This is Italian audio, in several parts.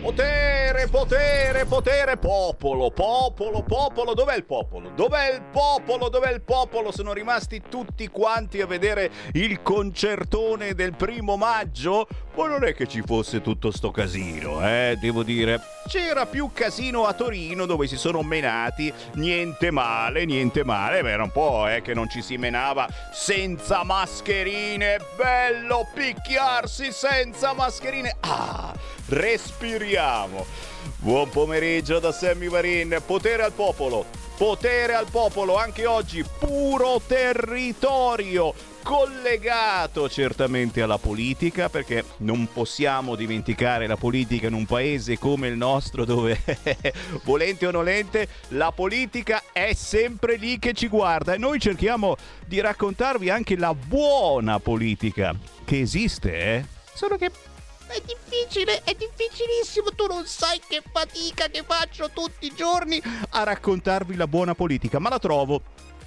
Potere, potere, potere, popolo, popolo, popolo, dov'è il popolo? Dov'è il popolo? Dov'è il popolo? Sono rimasti tutti quanti a vedere il concertone del primo maggio? Poi non è che ci fosse tutto sto casino, eh, devo dire. C'era più casino a Torino dove si sono menati, niente male, niente male, Beh, era un po' eh, che non ci si menava senza mascherine, bello picchiarsi senza mascherine. Ah, respiriamo. Buon pomeriggio da Sammy Varin, potere al popolo, potere al popolo, anche oggi puro territorio. Collegato certamente alla politica perché non possiamo dimenticare la politica in un paese come il nostro dove volente o nolente la politica è sempre lì che ci guarda. E noi cerchiamo di raccontarvi anche la buona politica che esiste eh? solo che è difficile, è difficilissimo. Tu non sai che fatica che faccio tutti i giorni a raccontarvi la buona politica, ma la trovo.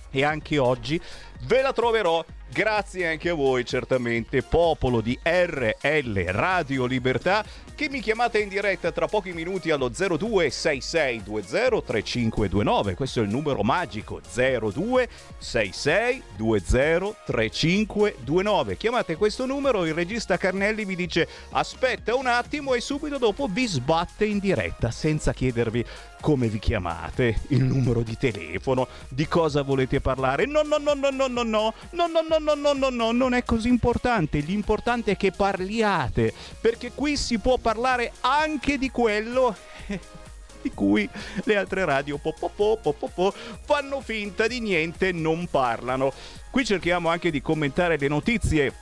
E anche oggi ve la troverò Grazie anche a voi, certamente, popolo di RL Radio Libertà, che mi chiamate in diretta tra pochi minuti allo 0266203529. Questo è il numero magico 0266203529. Chiamate questo numero, il regista Carnelli vi dice aspetta un attimo e subito dopo vi sbatte in diretta senza chiedervi come vi chiamate, il numero di telefono, di cosa volete parlare. No, no, no, no, no, no, no, no, no, no, no, no, no, no, non è così importante. L'importante è che parliate, perché qui si può parlare anche di quello di cui le altre radio po, po, po, po, po, po, fanno finta di niente, non parlano. Qui cerchiamo anche di commentare le notizie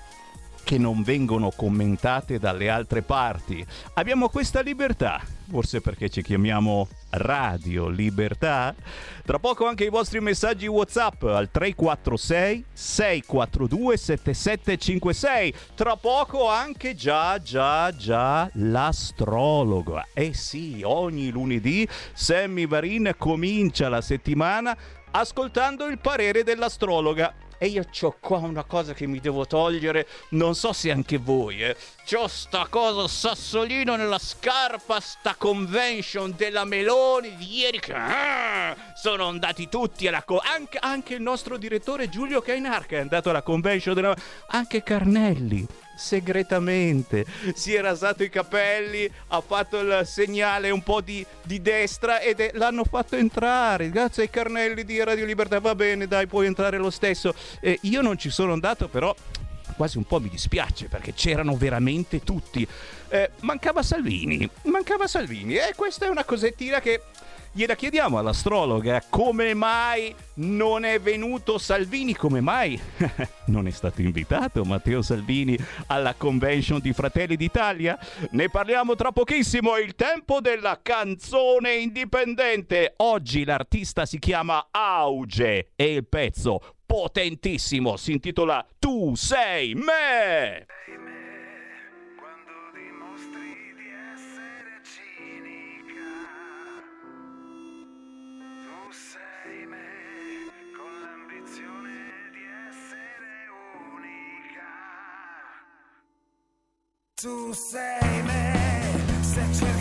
che non vengono commentate dalle altre parti. Abbiamo questa libertà, forse perché ci chiamiamo Radio Libertà. Tra poco anche i vostri messaggi WhatsApp al 346 642 7756. Tra poco anche già già già l'astrologa. Eh sì, ogni lunedì Sammy Varin comincia la settimana ascoltando il parere dell'astrologa e io ho qua una cosa che mi devo togliere, non so se anche voi, eh. C'ho sta cosa sassolino nella scarpa, sta convention della Meloni di ieri che ah, sono andati tutti alla co- anche, anche il nostro direttore Giulio Cainarca è andato alla convention della anche Carnelli segretamente si è rasato i capelli, ha fatto il segnale un po' di, di destra ed è, l'hanno fatto entrare. Grazie ai carnelli di Radio Libertà, va bene, dai, puoi entrare lo stesso. Eh, io non ci sono andato, però quasi un po' mi dispiace perché c'erano veramente tutti. Eh, mancava Salvini, mancava Salvini e questa è una cosettina che gliela chiediamo all'astrologa come mai non è venuto Salvini, come mai non è stato invitato Matteo Salvini alla convention di Fratelli d'Italia? Ne parliamo tra pochissimo, il tempo della canzone indipendente. Oggi l'artista si chiama Auge e il pezzo potentissimo si intitola Tu sei me. to say me,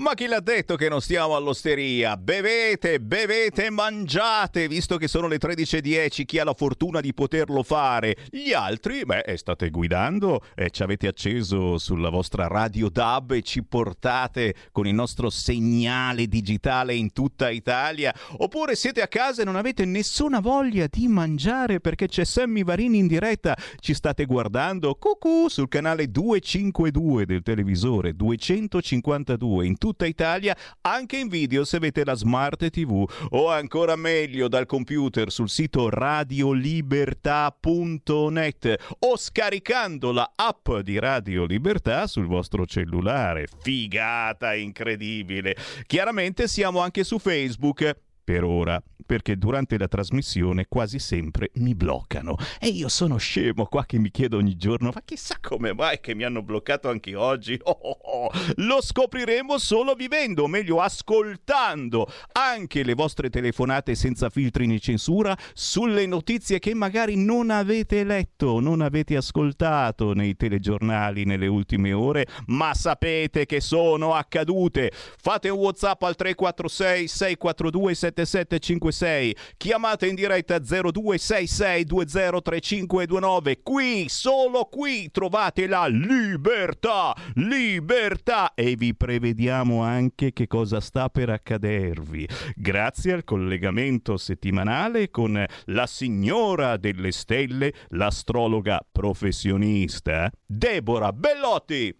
Ma chi l'ha detto che non stiamo all'osteria? Bevete, bevete, mangiate, visto che sono le 13.10, chi ha la fortuna di poterlo fare. Gli altri, beh, eh, state guidando e ci avete acceso sulla vostra radio DAB e ci portate con il nostro segnale digitale in tutta Italia. Oppure siete a casa e non avete nessuna voglia di mangiare perché c'è Sammy Varini in diretta. Ci state guardando, cucù, sul canale 252 del televisore, 252 in tutta Italia, anche in video se avete la smart TV o ancora meglio dal computer sul sito radiolibertà.net o scaricando la app di Radio Libertà sul vostro cellulare. Figata incredibile. Chiaramente siamo anche su Facebook per ora, perché durante la trasmissione quasi sempre mi bloccano. E io sono scemo qua che mi chiedo ogni giorno, ma chissà come mai che mi hanno bloccato anche oggi? Oh, oh, oh. Lo scopriremo solo vivendo, o meglio ascoltando anche le vostre telefonate senza filtri né censura sulle notizie che magari non avete letto, non avete ascoltato nei telegiornali nelle ultime ore, ma sapete che sono accadute. Fate un WhatsApp al 346 642 7756. Chiamate in diretta 0266203529. Qui, solo qui trovate la libertà, libertà e vi prevediamo anche che cosa sta per accadervi. Grazie al collegamento settimanale con la signora delle stelle, l'astrologa professionista Deborah Bellotti.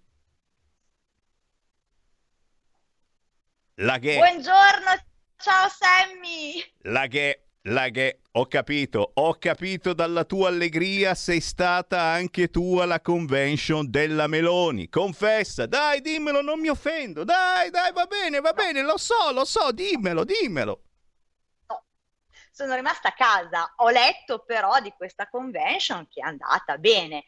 La che... Buongiorno, ciao Sammy. La che, la che, ho capito, ho capito dalla tua allegria sei stata anche tu alla convention della Meloni. Confessa, dai, dimmelo, non mi offendo. Dai, dai, va bene, va bene, lo so, lo so, dimmelo, dimmelo. No, sono rimasta a casa. Ho letto però di questa convention che è andata bene.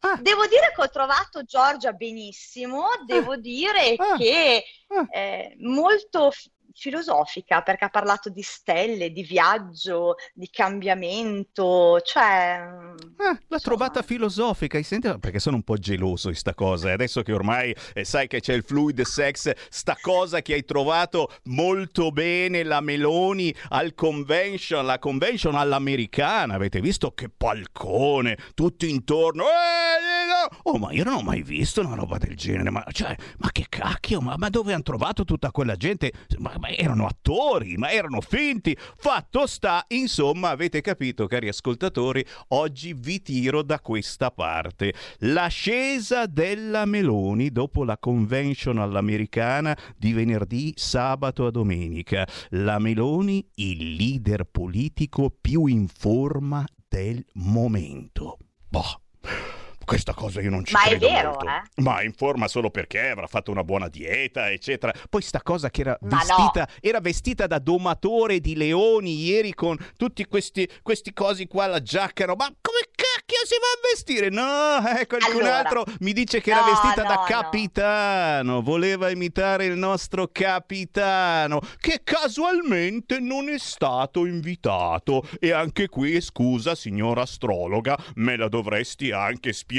Ah. Devo dire che ho trovato Giorgia benissimo, devo dire Ah. che Ah. è molto filosofica perché ha parlato di stelle, di viaggio, di cambiamento, cioè... Ah, l'ha insomma, trovata filosofica, hai sentito? Perché sono un po' geloso di sta cosa. e Adesso che ormai eh, sai che c'è il fluid sex, sta cosa che hai trovato molto bene la Meloni al convention, la convention all'americana. Avete visto che palcone, tutti intorno. Eh, eh! Oh, ma io non ho mai visto una roba del genere. Ma, cioè, ma che cacchio? Ma, ma dove hanno trovato tutta quella gente? Ma, ma erano attori, ma erano finti. Fatto sta, insomma, avete capito, cari ascoltatori, oggi vi tiro da questa parte. L'ascesa della Meloni dopo la convention all'americana di venerdì, sabato a domenica. La Meloni, il leader politico più in forma del momento. Boh. Questa cosa io non ci Ma è credo vero, molto. eh? Ma in forma solo perché avrà fatto una buona dieta, eccetera. Poi sta cosa che era vestita, era vestita da domatore di leoni ieri con tutti questi, questi cosi qua, la giacca, no? ma come cacchio si va a vestire? No, eh, qualcun Allora. altro mi dice che era No, vestita da no, no. capitano, voleva imitare il nostro capitano, che casualmente non è stato invitato. E anche qui, scusa, signora astrologa, me la dovresti anche spiegare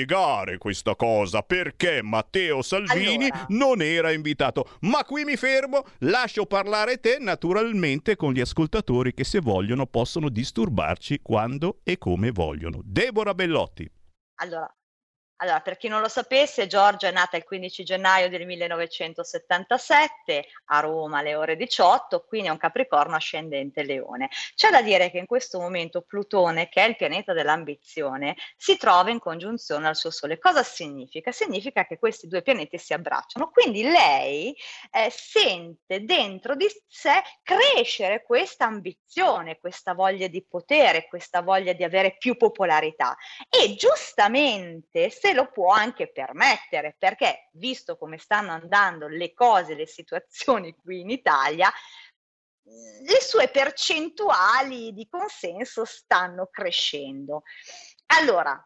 questa cosa, perché Matteo Salvini Allora. non era invitato. Ma qui mi fermo, lascio parlare te naturalmente con gli ascoltatori che se vogliono possono disturbarci quando e come vogliono. Deborah Bellotti. Allora, allora, per chi non lo sapesse, Giorgia è nata il 15 gennaio del 1977 a Roma alle ore 18, quindi è un Capricorno ascendente Leone. C'è da dire che in questo momento Plutone, che è il pianeta dell'ambizione, si trova in congiunzione al suo Sole. Cosa significa? Significa che questi due pianeti si abbracciano, quindi lei eh, sente dentro di sé crescere questa ambizione, questa voglia di potere, questa voglia di avere più popolarità. E giustamente, se se lo può anche permettere, perché visto come stanno andando le cose, le situazioni qui in Italia, le sue percentuali di consenso stanno crescendo. Allora,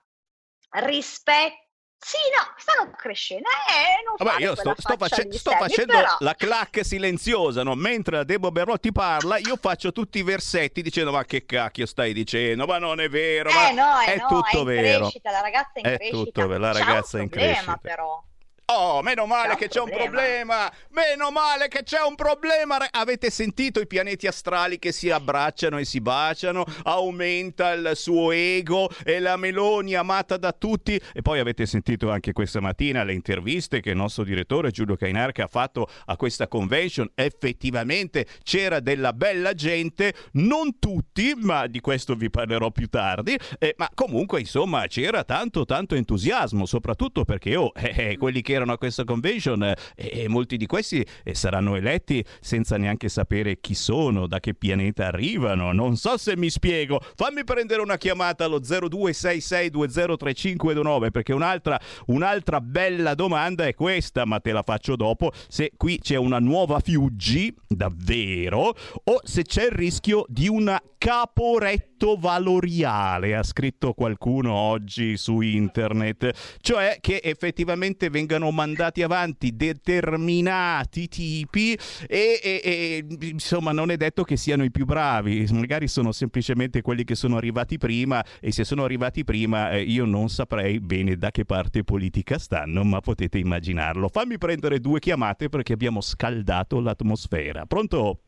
rispetto sì, no, stanno crescendo. Eh, non Vabbè, io sto, sto, face- sto facendo però... la clac silenziosa, no? mentre Debo Berrotti parla, io faccio tutti i versetti dicendo ma che cacchio stai dicendo? Ma non è vero, eh, no, è, no, tutto è vero. Crescita, la ragazza è in è crescita. tutto vero, la ragazza è in problema, crescita. però. Oh, meno male che c'è un problema. problema! Meno male che c'è un problema! Avete sentito i pianeti astrali che si abbracciano e si baciano? Aumenta il suo ego e la Meloni amata da tutti. E poi avete sentito anche questa mattina le interviste che il nostro direttore Giulio Cainarca ha fatto a questa convention. Effettivamente c'era della bella gente, non tutti, ma di questo vi parlerò più tardi. Eh, ma comunque, insomma, c'era tanto, tanto entusiasmo, soprattutto perché oh, eh, quelli che erano a questa convention eh, e molti di questi eh, saranno eletti senza neanche sapere chi sono, da che pianeta arrivano. Non so se mi spiego. Fammi prendere una chiamata allo 0266203529 perché un'altra, un'altra bella domanda è questa, ma te la faccio dopo. Se qui c'è una nuova Fiuggi, davvero, o se c'è il rischio di una caporetto valoriale, ha scritto qualcuno oggi su internet, cioè che effettivamente vengano mandati avanti determinati tipi e, e- e, insomma non è detto che siano i più bravi, magari sono semplicemente quelli che sono arrivati prima e se sono arrivati prima eh, io non saprei bene da che parte politica stanno, ma potete immaginarlo. Fammi prendere due chiamate perché abbiamo scaldato l'atmosfera. Pronto?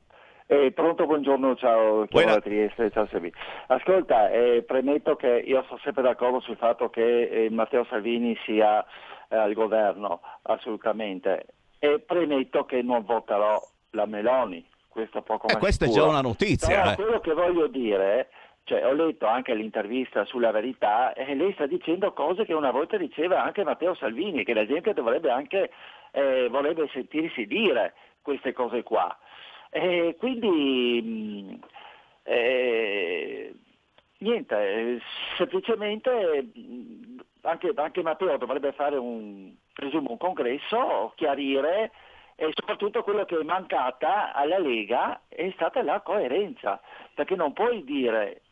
Eh, pronto, buongiorno, ciao, chiamo da Trieste, ciao Sebi. Ascolta, eh, premetto che io sono sempre d'accordo sul fatto che eh, Matteo Salvini sia eh, al governo, assolutamente, e premetto che non voterò la Meloni, questo poco Eh, questa è sicuro. già una notizia. Però eh. quello che voglio dire, cioè ho letto anche l'intervista sulla verità e lei sta dicendo cose che una volta diceva anche Matteo Salvini, che la gente dovrebbe anche, eh, vorrebbe sentirsi dire queste cose qua. E quindi mh, eh, niente, eh, semplicemente mh, anche, anche Matteo dovrebbe fare un, presumo, un congresso, chiarire e soprattutto quello che è mancata alla Lega è stata la coerenza, perché non puoi dire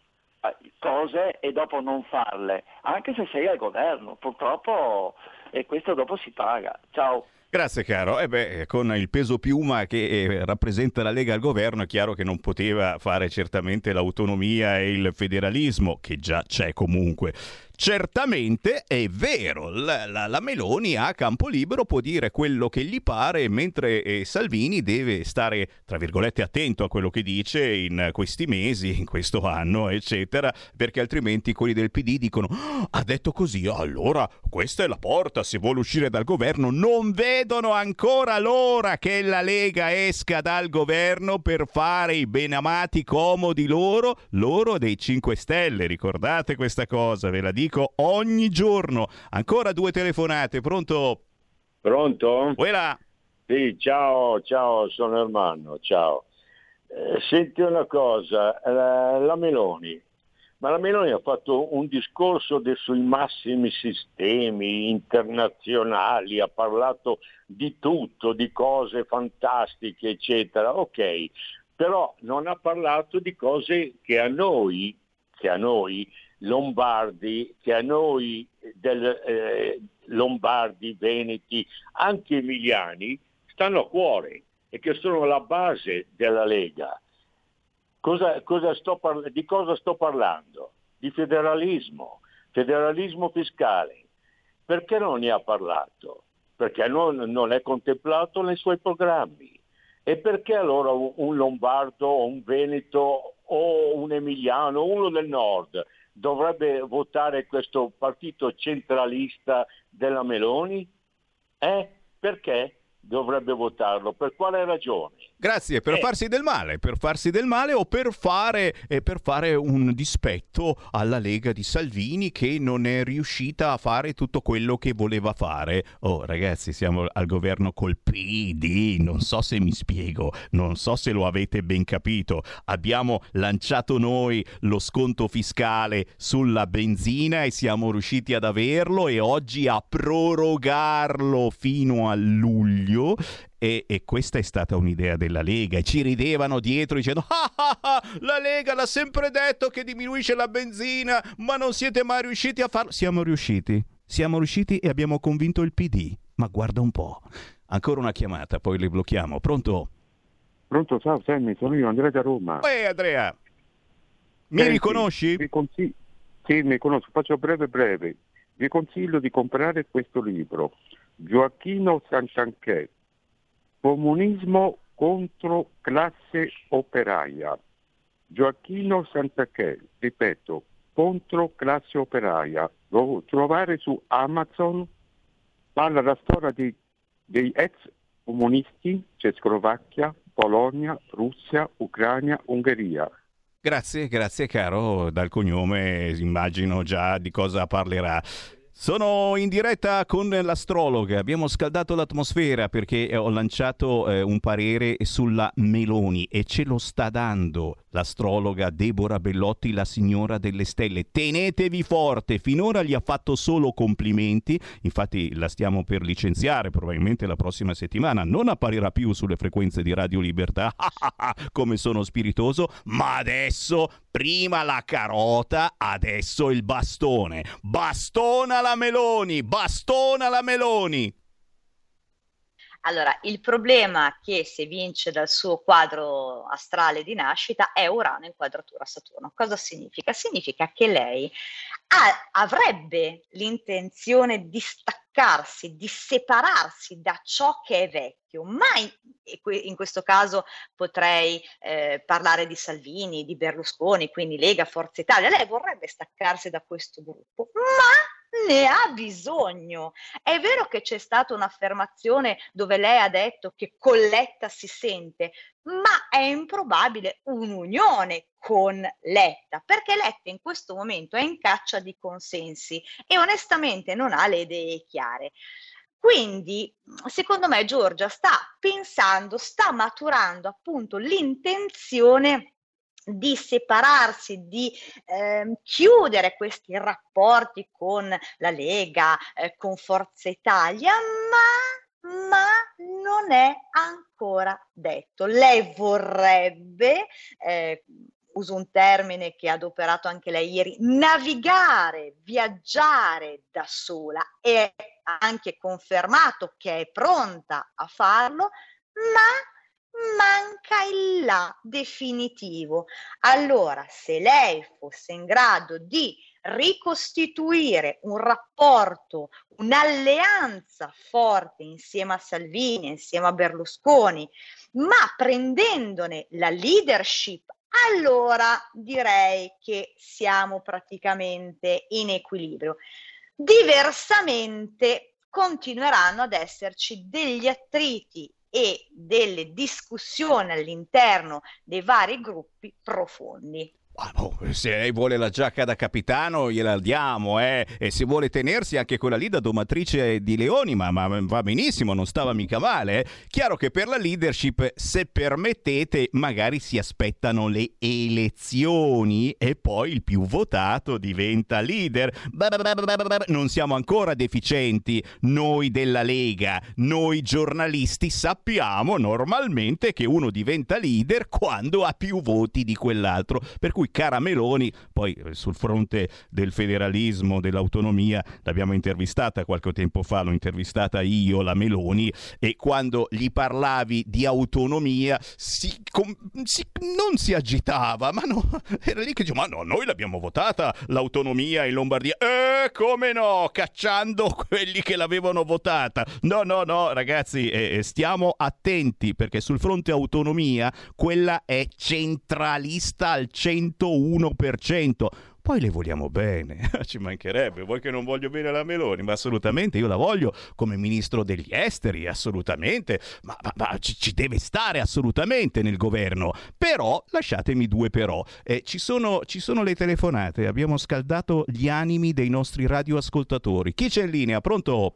eh, cose e dopo non farle, anche se sei al governo, purtroppo e questo dopo si paga. Ciao. Grazie caro. Eh beh, con il peso piuma che eh, rappresenta la Lega al governo è chiaro che non poteva fare certamente l'autonomia e il federalismo, che già c'è comunque. Certamente è vero, la, la- la Meloni a campo libero può dire quello che gli pare, mentre eh, Salvini deve stare, tra virgolette, attento a quello che dice in questi mesi, in questo anno, eccetera, perché altrimenti quelli del PD dicono "Ah, ha detto così, allora questa è la porta, se vuole uscire dal governo. Non vedono ancora l'ora che la Lega esca dal governo per fare i benamati comodi loro, loro dei 5 Stelle, ricordate questa cosa, ve la dico ogni giorno. Ancora due telefonate, pronto? Pronto? Quella. Sì, ciao, ciao, sono Ermanno, ciao. Eh, senti una cosa, la, la Meloni, ma la Meloni ha fatto un discorso de- sui massimi sistemi internazionali, ha parlato di tutto, di cose fantastiche, eccetera, ok, però non ha parlato di cose che a noi, che a noi lombardi, che a noi del, eh, lombardi, veneti, anche emiliani, stanno a cuore e che sono la base della Lega. Cosa- cosa parla- di cosa sto parlando? Di federalismo, federalismo fiscale. Perché non ne ha parlato? Perché non, non è contemplato nei suoi programmi. E perché allora un lombardo un veneto o un emiliano, uno del nord, dovrebbe votare questo partito centralista della Meloni? Eh? Perché dovrebbe votarlo? Per quale ragione? Grazie, per Eh. farsi del male, per farsi del male o per fare, eh, per fare un dispetto alla Lega di Salvini che non è riuscita a fare tutto quello che voleva fare. Oh ragazzi, siamo al governo col PD, non so se mi spiego, non so se lo avete ben capito. Abbiamo lanciato noi lo sconto fiscale sulla benzina e siamo riusciti ad averlo e oggi a prorogarlo fino a luglio e, e questa è stata un'idea della Lega e ci ridevano dietro dicendo ah, ah, ah, la Lega l'ha sempre detto che diminuisce la benzina ma non siete mai riusciti a farlo siamo riusciti siamo riusciti e abbiamo convinto il PD ma guarda un po' ancora una chiamata poi li blocchiamo pronto? Pronto, ciao Sammy, sono io, Andrea da Roma. Ehi Andrea mi Senti, riconosci? Vi consiglio, sì, mi conosco, faccio breve breve. Vi consiglio di comprare questo libro, Gioacchino Santanchè, Comunismo contro classe operaia. Gioacchino Santanchè, ripeto, contro classe operaia. Lo trovare su Amazon, parla la storia di- dei ex comunisti, Cecoslovacchia, Polonia, Russia, Ucraina, Ungheria. Grazie, grazie caro, dal cognome immagino già di cosa parlerà. Sono in diretta con l'astrologa, abbiamo scaldato l'atmosfera perché eh, ho lanciato eh, un parere sulla Meloni e ce lo sta dando l'astrologa Deborah Bellotti, la signora delle stelle. Tenetevi forte, finora gli ha fatto solo complimenti, infatti la stiamo per licenziare. Probabilmente la prossima settimana, non apparirà più sulle frequenze di Radio Libertà, come sono spiritoso, ma adesso prima la carota, adesso il bastone. Bastona la Meloni, bastona la Meloni. Allora, il problema che se vince dal suo quadro astrale di nascita è Urano in quadratura Saturno. Cosa significa? Significa che lei ha- avrebbe l'intenzione di staccarsi, di separarsi da ciò che è vecchio, ma in, in questo caso potrei eh, parlare di Salvini, di Berlusconi, quindi Lega, Forza Italia. Lei vorrebbe staccarsi da questo gruppo, ma ne ha bisogno. È vero che c'è stata un'affermazione dove lei ha detto che Colletta si sente, ma è improbabile un'unione con Letta, perché Letta in questo momento è in caccia di consensi e onestamente non ha le idee chiare. Quindi, secondo me, Giorgia sta pensando, sta maturando appunto l'intenzione di separarsi, di ehm, chiudere questi rapporti con la Lega, eh, con Forza Italia, ma, ma non è ancora detto. Lei vorrebbe, eh, uso un termine che ha adoperato anche lei ieri, navigare, viaggiare da sola e ha anche confermato che è pronta a farlo, ma manca il là definitivo. Allora, se lei fosse in grado di ricostituire un rapporto, un'alleanza forte insieme a Salvini, insieme a Berlusconi, ma prendendone la leadership, allora direi che siamo praticamente in equilibrio. Diversamente continueranno ad esserci degli attriti e delle discussioni all'interno dei vari gruppi profondi. Ah, no, se lei vuole la giacca da capitano gliela diamo, eh? E se vuole tenersi anche quella lì da domatrice di leoni, ma, ma va benissimo, non stava mica male. eh. Chiaro che per la leadership, se permettete, magari si aspettano le elezioni e poi il più votato diventa leader. Non siamo ancora deficienti, noi della Lega, noi giornalisti sappiamo normalmente che uno diventa leader quando ha più voti di quell'altro. Per cui, cara Meloni, poi eh, sul fronte del federalismo, dell'autonomia, l'abbiamo intervistata qualche tempo fa, l'ho intervistata io, la Meloni, e quando gli parlavi di autonomia si, com- si- non si agitava, ma no, era lì che diceva, ma no, noi l'abbiamo votata l'autonomia in Lombardia. Eh, come no, cacciando quelli che l'avevano votata. No, no, no, ragazzi, eh, eh, stiamo attenti perché sul fronte autonomia quella è centralista al 101%. poi le vogliamo bene, ci mancherebbe, vuoi che non voglio bene la Meloni, ma assolutamente io la voglio come ministro degli esteri, assolutamente, ma, ma, ma ci, ci, deve stare assolutamente nel governo, però lasciatemi due però, eh, ci, sono, ci sono le telefonate, abbiamo scaldato gli animi dei nostri radioascoltatori, chi c'è in linea, pronto?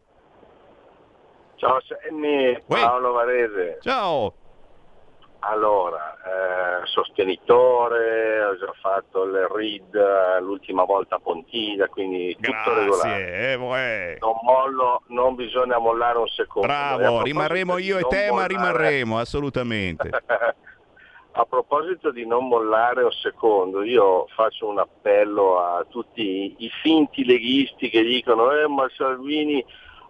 Ciao Sammy, Paolo Varese. Ciao. Allora, eh, sostenitore, ho già fatto il read eh, l'ultima volta a Pontiglia, quindi tutto Grazie, regolare. Eh, non mollo, non bisogna mollare un secondo. Bravo, rimarremo io e te, mollare... ma rimarremo, assolutamente. a proposito di non mollare un secondo, io faccio un appello a tutti i, i finti leghisti che dicono eh, ma Salvini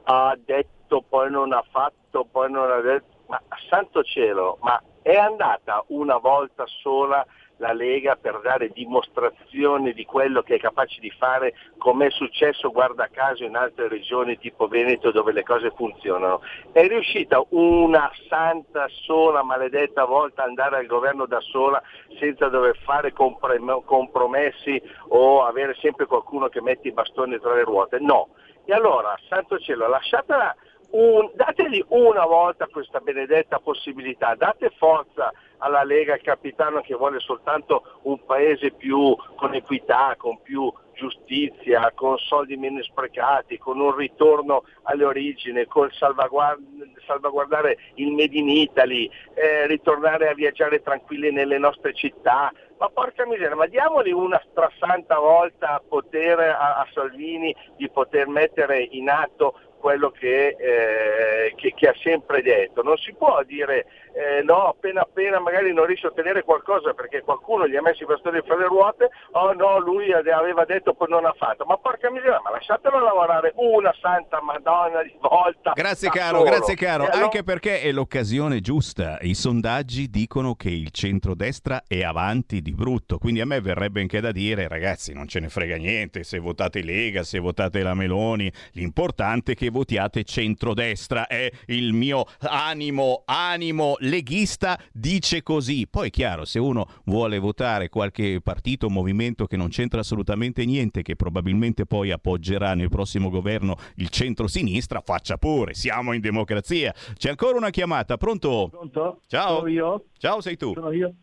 ha detto, poi non ha fatto, poi non ha detto, ma santo cielo, ma è andata una volta sola la Lega per dare dimostrazione di quello che è capace di fare, come è successo guarda caso in altre regioni tipo Veneto dove le cose funzionano. È riuscita una santa sola maledetta volta ad andare al governo da sola senza dover fare compromessi o avere sempre qualcuno che mette i bastoni tra le ruote? No. E allora, santo cielo, lasciatela un, dategli una volta questa benedetta possibilità, date forza alla Lega, al capitano che vuole soltanto un paese più con equità, con più giustizia, con soldi meno sprecati, con un ritorno alle origini, con salvaguard- salvaguardare il Made in Italy, eh, ritornare a viaggiare tranquilli nelle nostre città. Ma porca miseria, ma diamogli una strasanta volta potere a, a Salvini di poter mettere in atto quello che, eh, che, che, ha sempre detto. Non si può dire eh, no, appena appena magari non riesce a ottenere qualcosa perché qualcuno gli ha messo i bastoni fra le ruote, oh no, lui aveva detto poi non ha fatto. Ma porca miseria, ma lasciatelo lavorare una santa madonna di volta. Grazie caro, solo. grazie caro, allora... anche perché è l'occasione giusta. I sondaggi dicono che il centrodestra è avanti di brutto, quindi a me verrebbe anche da dire ragazzi non ce ne frega niente se votate Lega, se votate la Meloni, l'importante è che votiate centrodestra, è il mio animo, animo leghista dice così. Poi è chiaro, se uno vuole votare qualche partito movimento che non c'entra assolutamente niente, che probabilmente poi appoggerà nel prossimo governo il centro-sinistra, faccia pure, siamo in democrazia. C'è ancora una chiamata, pronto? Pronto? Ciao. Sono io? Ciao, sei tu. Sono io.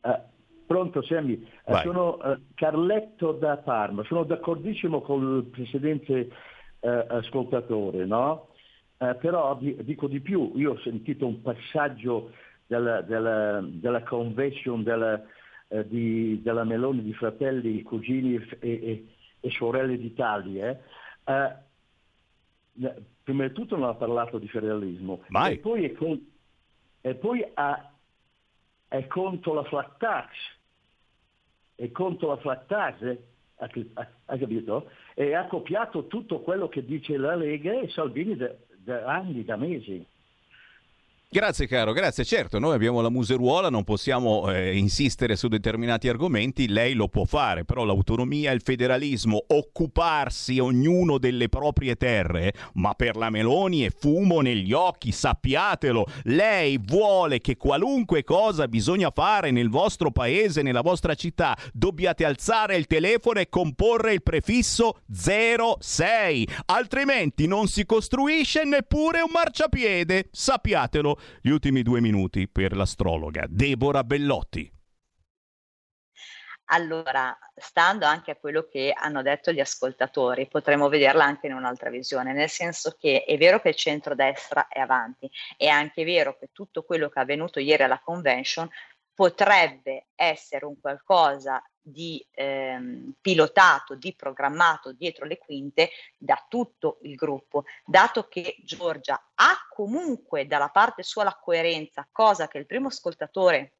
Uh, pronto, Sammy. Uh, sono uh, Carletto da Parma. Sono d'accordissimo con il precedente ascoltatore, no? Eh, però dico di più, io ho sentito un passaggio della, della, della convention della, eh, di, della, Meloni di fratelli, cugini e, e, e sorelle d'Italia. Eh, prima di tutto non ha parlato di federalismo Mai. e poi, è, con, e poi ha, è contro la flat tax, è contro la flat tax, ha, capito? E ha copiato tutto quello che dice la Lega e Salvini da anni, da mesi. Grazie caro, grazie. Certo, noi abbiamo la museruola, non possiamo eh, insistere su determinati argomenti, lei lo può fare, però l'autonomia, il federalismo, occuparsi ognuno delle proprie terre, ma per la Meloni è fumo negli occhi, sappiatelo. Lei vuole che qualunque cosa bisogna fare nel vostro paese, nella vostra città, dobbiate alzare il telefono e comporre il prefisso 06, altrimenti non si costruisce neppure un marciapiede, sappiatelo gli ultimi due minuti per l'astrologa Deborah Bellotti. Allora, stando anche a quello che hanno detto gli ascoltatori, potremmo vederla anche in un'altra visione, nel senso che è vero che il centrodestra è avanti, è anche vero che tutto quello che è avvenuto ieri alla convention potrebbe essere un qualcosa di ehm, pilotato, di programmato dietro le quinte da tutto il gruppo, dato che Giorgia ha comunque dalla parte sua la coerenza, cosa che il primo ascoltatore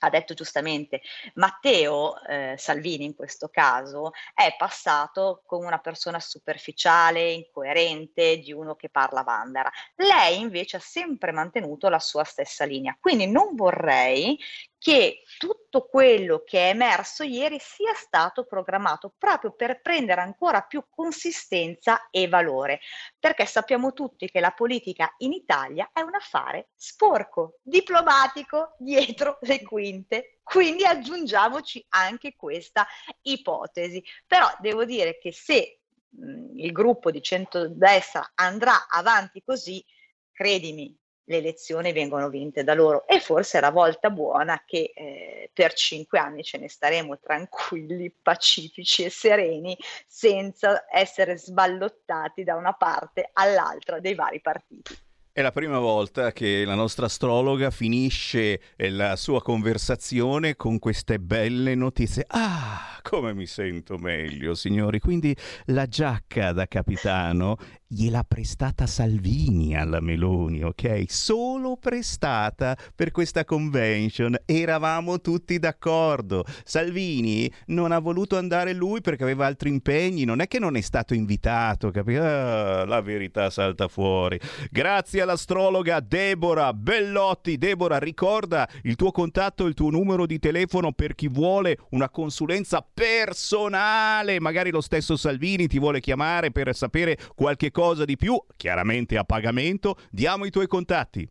ha detto giustamente, Matteo eh, Salvini in questo caso è passato come una persona superficiale, incoerente, di uno che parla vandera. Lei invece ha sempre mantenuto la sua stessa linea, quindi non vorrei che tutto quello che è emerso ieri sia stato programmato proprio per prendere ancora più consistenza e valore, perché sappiamo tutti che la politica in Italia è un affare sporco, diplomatico, dietro le quinte. Quindi aggiungiamoci anche questa ipotesi. Però devo dire che se mh, il gruppo di centrodestra andrà avanti così, credimi, le elezioni vengono vinte da loro e forse è la volta buona che eh, per cinque anni ce ne staremo tranquilli, pacifici e sereni senza essere sballottati da una parte all'altra dei vari partiti. È la prima volta che la nostra astrologa finisce eh, la sua conversazione con queste belle notizie. Ah, come mi sento meglio, signori. Quindi la giacca da capitano gliel'ha prestata Salvini alla Meloni, ok? Solo prestata per questa convention. Eravamo tutti d'accordo. Salvini non ha voluto andare lui perché aveva altri impegni, non è che non è stato invitato, capito? Ah, la verità salta fuori. Grazie all'astrologa Deborah Bellotti. Deborah, ricorda il tuo contatto, il tuo numero di telefono per chi vuole una consulenza personale. Magari lo stesso Salvini ti vuole chiamare per sapere qualche cosa qualcosa di più, chiaramente a pagamento, diamo i tuoi contatti.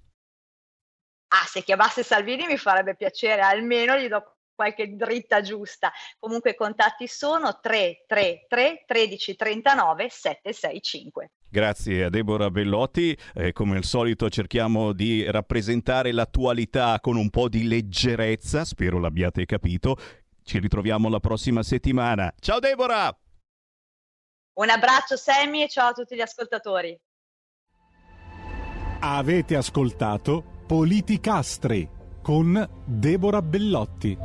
Ah, se chiamasse Salvini mi farebbe piacere, almeno gli do qualche dritta giusta. Comunque i contatti sono 333 13 39 765. Grazie a Deborah Bellotti, eh, come al solito cerchiamo di rappresentare l'attualità con un po' di leggerezza, spero l'abbiate capito. Ci ritroviamo la prossima settimana. Ciao Deborah! Un abbraccio Sammy e ciao a tutti gli ascoltatori. Avete ascoltato Politicastri con Deborah Bellotti.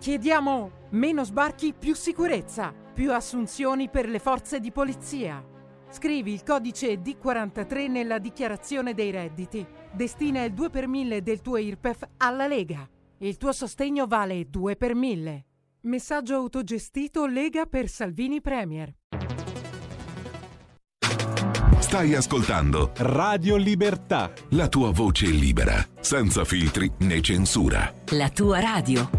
Chiediamo meno sbarchi, più sicurezza, più assunzioni per le forze di polizia. Scrivi il codice D43 nella dichiarazione dei redditi. Destina il 2 per 1000 del tuo IRPEF alla Lega. Il tuo sostegno vale 2 per 1000. Messaggio autogestito Lega per Salvini Premier. Stai ascoltando Radio Libertà. la tua voce libera, senza filtri né censura. La tua radio.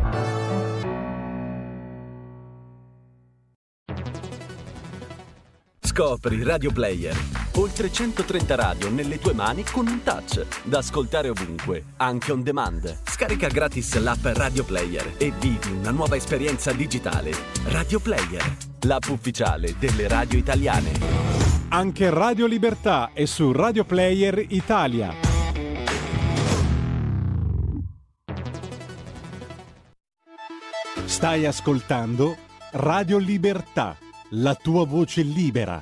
Scopri Radio Player. Oltre 130 radio nelle tue mani con un touch. Da ascoltare ovunque, anche on demand. Scarica gratis l'app Radio Player e vivi una nuova esperienza digitale. Radio Player, l'app ufficiale delle radio italiane. Anche Radio Libertà è su Radio Player Italia. Stai ascoltando Radio Libertà, la tua voce libera,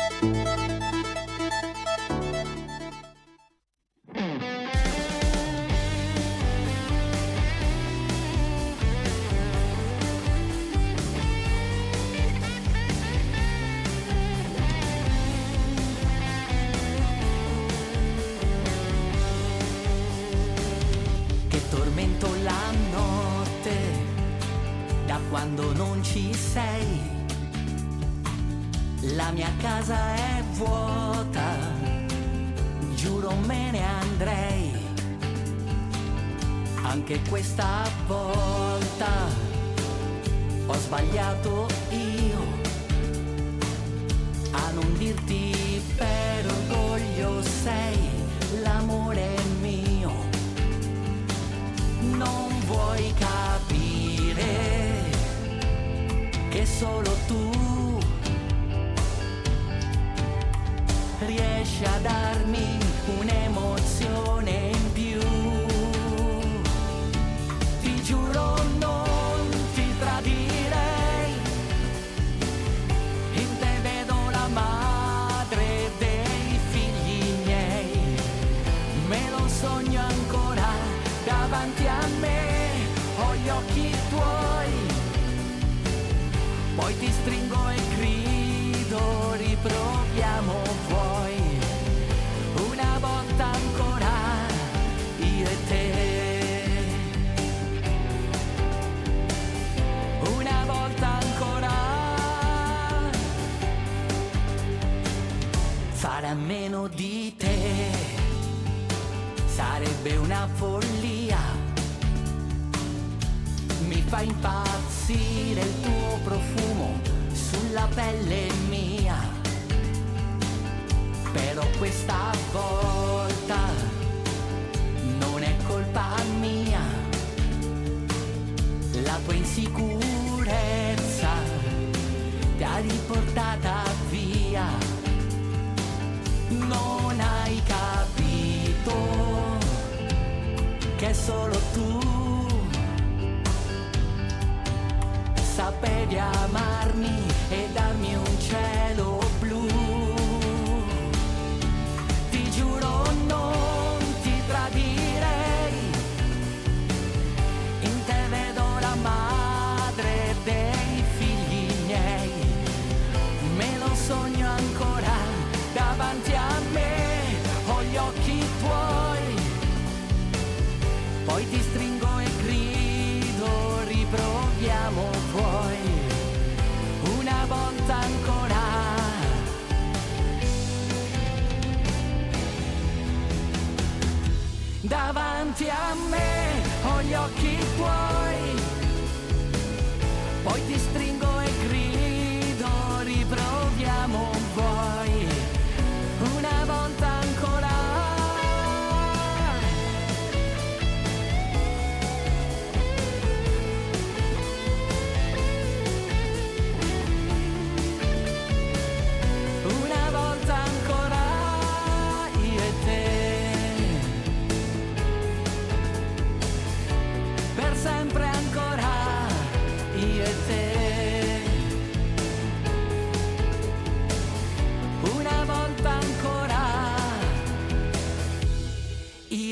Davanti a me ho gli occhi tuoi,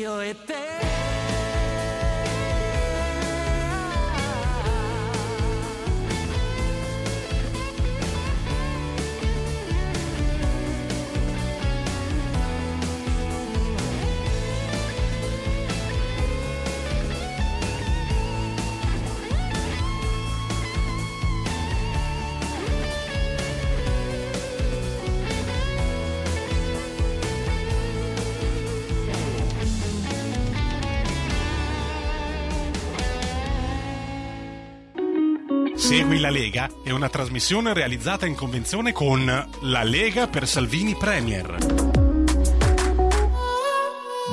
io e la Lega è una trasmissione realizzata in convenzione con La Lega per Salvini Premier.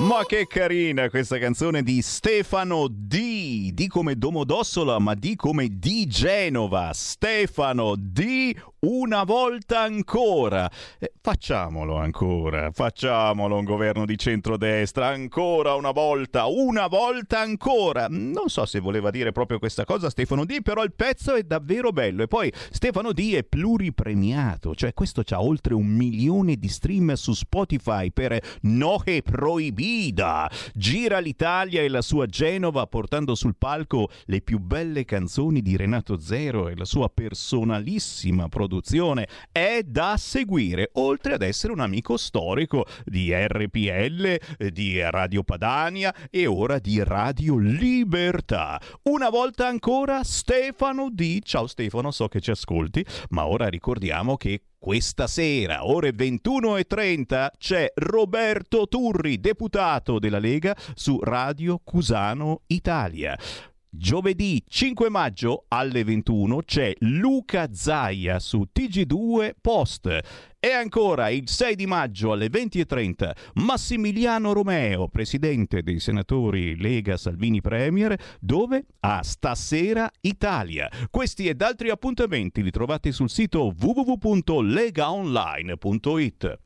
Ma che carina questa canzone di Stefano D, di come Domodossola, ma di come di Genova. Stefano D, una volta ancora. Eh, facciamolo ancora, facciamolo un governo di centrodestra, ancora una volta, una volta ancora. Non so se voleva dire proprio questa cosa Stefano D, però il pezzo è davvero bello. E poi Stefano D è pluripremiato, cioè questo c'ha oltre un milione di stream su Spotify per Noche Proibida. Gira l'Italia e la sua Genova portando sul palco le più belle canzoni di Renato Zero e la sua personalissima produzione. È da seguire, oltre ad essere un amico storico di RPL, di Radio Padania e ora di Radio Libertà. Una volta ancora Stefano D. Ciao Stefano, so che ci ascolti, ma ora ricordiamo che questa sera, ore 21.30, c'è Roberto Turri, deputato della Lega, su Radio Cusano Italia. Giovedì 5 maggio alle 21 c'è Luca Zaia su TG2 Post. E ancora il 6 di maggio alle 20.30 Massimiliano Romeo, presidente dei senatori Lega Salvini Premier, dove? A Stasera Italia. Questi ed altri appuntamenti li trovate sul sito www.legaonline.it.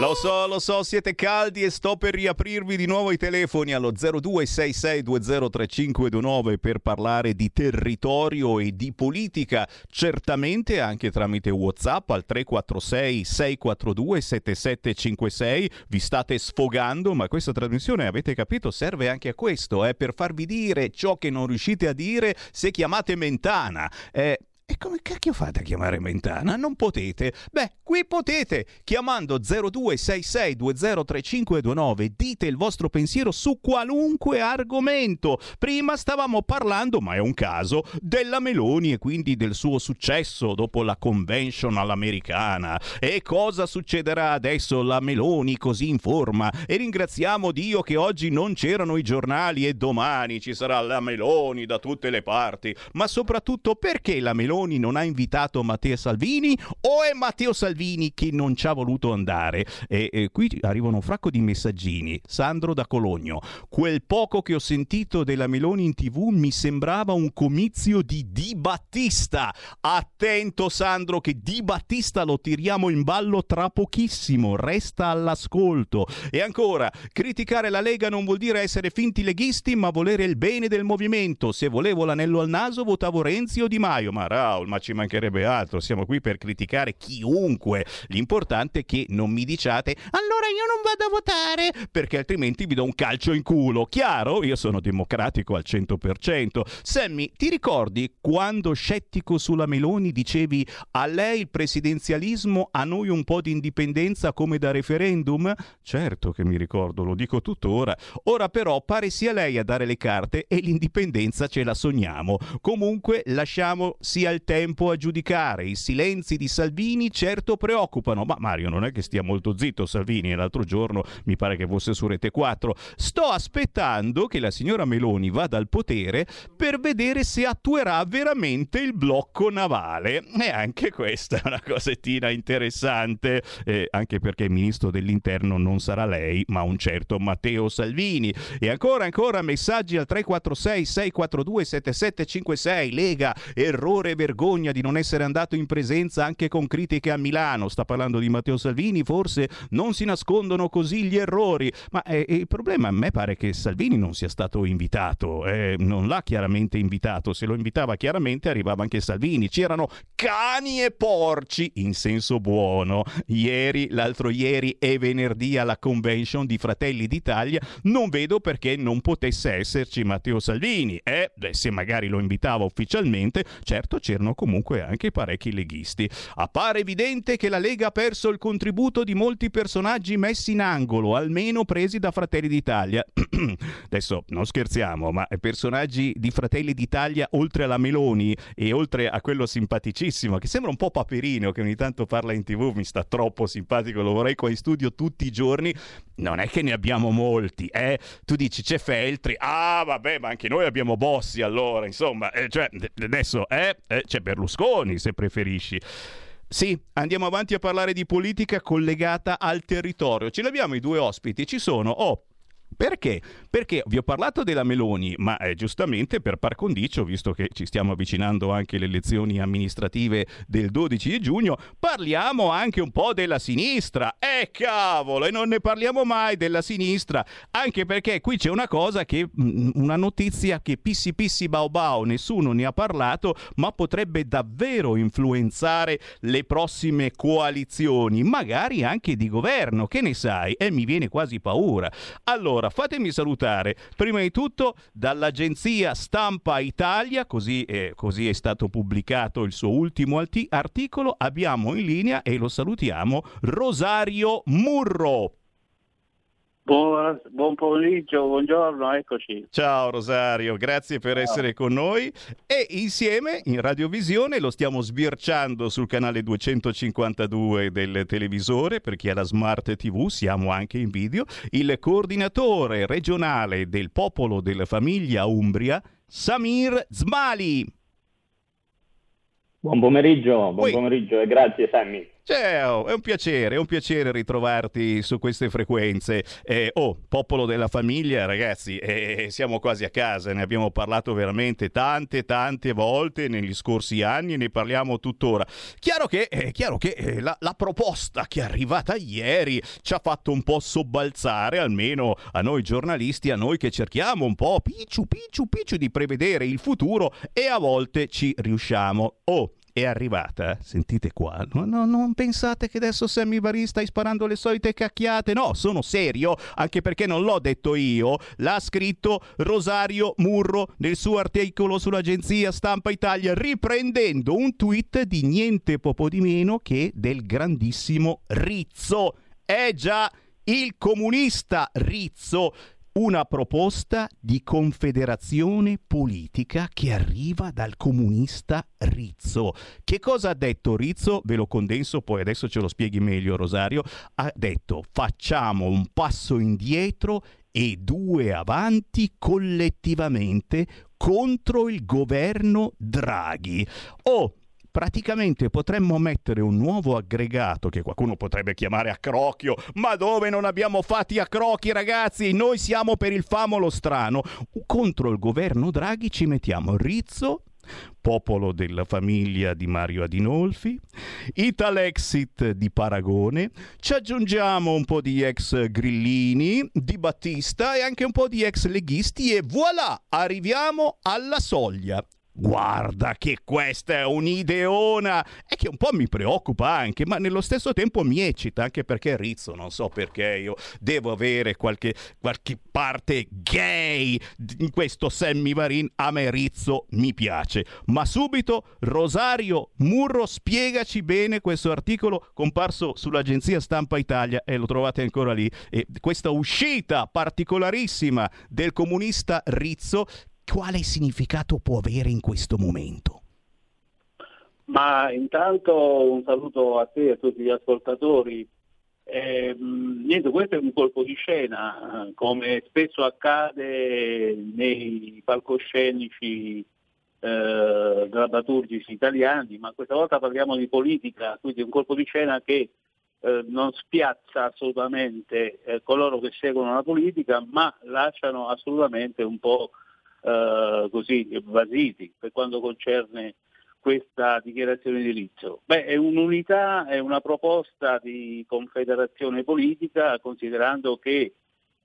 Lo so, lo so, siete caldi e sto per riaprirvi di nuovo i telefoni allo 0266203529 per parlare di territorio e di politica, certamente anche tramite WhatsApp al 346 642 7756. Vi state sfogando, ma questa trasmissione, avete capito, serve anche a questo, eh, per farvi dire ciò che non riuscite a dire se chiamate Mentana. Eh, E come cacchio fate a chiamare Mentana? Non potete? Beh, qui potete, chiamando 0266203529, dite il vostro pensiero su qualunque argomento. Prima stavamo parlando, ma è un caso, della Meloni e quindi del suo successo dopo la convention all'americana. E cosa succederà adesso? La Meloni così in forma. E ringraziamo Dio che oggi non c'erano i giornali e domani ci sarà la Meloni da tutte le parti. Ma soprattutto perché la Meloni non ha invitato Matteo Salvini o è Matteo Salvini che non ci ha voluto andare? E, e qui arrivano un fracco di messaggini. Sandro da Cologno. Quel poco che ho sentito della Meloni in tv mi sembrava un comizio di Di Battista. Attento Sandro che Di Battista lo tiriamo in ballo tra pochissimo. Resta all'ascolto. E ancora, criticare la Lega non vuol dire essere finti leghisti, ma volere il bene del movimento. Se volevo l'anello al naso votavo Renzi o Di Maio. Ma Raul, ma ci mancherebbe altro. Siamo qui per criticare chiunque. L'importante è che non mi diciate allora io non vado a votare perché altrimenti vi do un calcio in culo. Chiaro? Io sono democratico al 100%. Sammy, ti ricordi quando scettico sulla Meloni dicevi a lei il presidenzialismo, a noi un po' di indipendenza come da referendum? Certo che mi ricordo, lo dico tuttora. Ora però pare sia lei a dare le carte e l'indipendenza ce la sogniamo. Comunque lasciamo sia il tempo a giudicare. I silenzi di Salvini certo preoccupano, ma Mario non è che stia molto zitto Salvini, l'altro giorno mi pare che fosse su Rete 4. Sto aspettando che la signora Meloni vada al potere per vedere se attuerà veramente il blocco navale. E anche questa è una cosettina interessante, eh, anche perché il ministro dell'interno non sarà lei, ma un certo Matteo Salvini. E ancora, ancora messaggi al 346 642 7756. Lega, errore vergogna di non essere andato in presenza anche con critiche a Milano. Sta parlando di Matteo Salvini, forse non si nascondono così gli errori. Ma eh, il problema a me pare che Salvini non sia stato invitato, eh, non l'ha chiaramente invitato. Se lo invitava chiaramente arrivava anche Salvini. C'erano cani e porci in senso buono. Ieri, l'altro ieri e venerdì alla convention di Fratelli d'Italia non vedo perché non potesse esserci Matteo Salvini. Eh, beh, se magari lo invitava ufficialmente, certo c'erano comunque anche parecchi leghisti. Appare evidente che la Lega ha perso il contributo di molti personaggi messi in angolo, almeno presi da Fratelli d'Italia. Adesso non scherziamo, ma personaggi di Fratelli d'Italia oltre alla Meloni e oltre a quello simpaticissimo che sembra un po' Paperino che ogni tanto parla in tv, mi sta troppo simpatico, lo vorrei qua in studio tutti i giorni. Non è che ne abbiamo molti, eh? Tu dici c'è Feltri, ah vabbè, ma anche noi abbiamo Bossi allora, insomma, eh, cioè, adesso eh, eh, c'è Berlusconi se preferisci. Sì, andiamo avanti a parlare di politica collegata al territorio. Ce l'abbiamo i due ospiti, ci sono. Oh, perché? Perché vi ho parlato della Meloni, ma eh, giustamente per par condicio, visto che ci stiamo avvicinando anche alle elezioni amministrative del 12 di giugno, parliamo anche un po' della sinistra. Eh cavolo, e non ne parliamo mai della sinistra, anche perché qui c'è una cosa che mm, una notizia che pissi pissi bao bao, nessuno ne ha parlato, ma potrebbe davvero influenzare le prossime coalizioni, magari anche di governo, che ne sai? E mi viene quasi paura. Allora, fatemi salutare prima di tutto dall'agenzia Stampa Italia, così, eh, così è stato pubblicato il suo ultimo articolo, abbiamo in linea e lo salutiamo Rosario Murro. Buon, buon pomeriggio, buongiorno, eccoci. Ciao Rosario, grazie per Ciao. essere con noi e insieme in radiovisione lo stiamo sbirciando sul canale 252 del televisore per chi ha la smart TV, siamo anche in video, il coordinatore regionale del popolo della famiglia Umbria, Samir Zmali. Buon pomeriggio, buon Ui. pomeriggio e grazie Sammy. Ciao, è un piacere, è un piacere ritrovarti su queste frequenze. Eh, oh, popolo della famiglia, ragazzi, eh, siamo quasi a casa, ne abbiamo parlato veramente tante, tante volte negli scorsi anni e ne parliamo tuttora. Chiaro che, eh, chiaro che eh, la, la proposta che è arrivata ieri ci ha fatto un po' sobbalzare, almeno a noi giornalisti, a noi che cerchiamo un po' picciu, picciu, picciu di prevedere il futuro e a volte ci riusciamo. Oh, è arrivata, sentite qua, no, no, non pensate che adesso Sammy Varin stai sparando le solite cacchiate, no, sono serio, anche perché non l'ho detto io, l'ha scritto Rosario Murro nel suo articolo sull'agenzia Stampa Italia, riprendendo un tweet di niente poco di meno che del grandissimo Rizzo. È già il comunista Rizzo una proposta di confederazione politica che arriva dal comunista Rizzo. Che cosa ha detto Rizzo? Ve lo condenso, poi adesso ce lo spieghi meglio Rosario. Ha detto facciamo un passo indietro e due avanti collettivamente contro il governo Draghi. Oh, praticamente potremmo mettere un nuovo aggregato che qualcuno potrebbe chiamare accrocchio, ma dove non abbiamo fatti accrocchi ragazzi? Noi siamo per il famolo strano. Contro il governo Draghi ci mettiamo Rizzo, popolo della famiglia di Mario Adinolfi, Italexit di Paragone, ci aggiungiamo un po' di ex grillini, di Battista e anche un po' di ex leghisti e voilà, arriviamo alla soglia. Guarda che questa è un'ideona e che un po' mi preoccupa anche, ma nello stesso tempo mi eccita anche perché Rizzo, non so perché io devo avere qualche, qualche parte gay in questo Sammy Varin, a me Rizzo mi piace. Ma subito Rosario Murro spiegaci bene questo articolo comparso sull'agenzia Stampa Italia e lo trovate ancora lì e questa uscita particolarissima del comunista Rizzo quale significato può avere in questo momento? Ma intanto un saluto a te e a tutti gli ascoltatori. Eh, niente, questo è un colpo di scena, come spesso accade nei palcoscenici eh, drammaturgici italiani, ma questa volta parliamo di politica, quindi un colpo di scena che eh, non spiazza assolutamente eh, coloro che seguono la politica, ma lasciano assolutamente un po' eh, così basiti per quanto concerne questa dichiarazione di Rizzo? Beh, è un'unità, è una proposta di confederazione politica, considerando che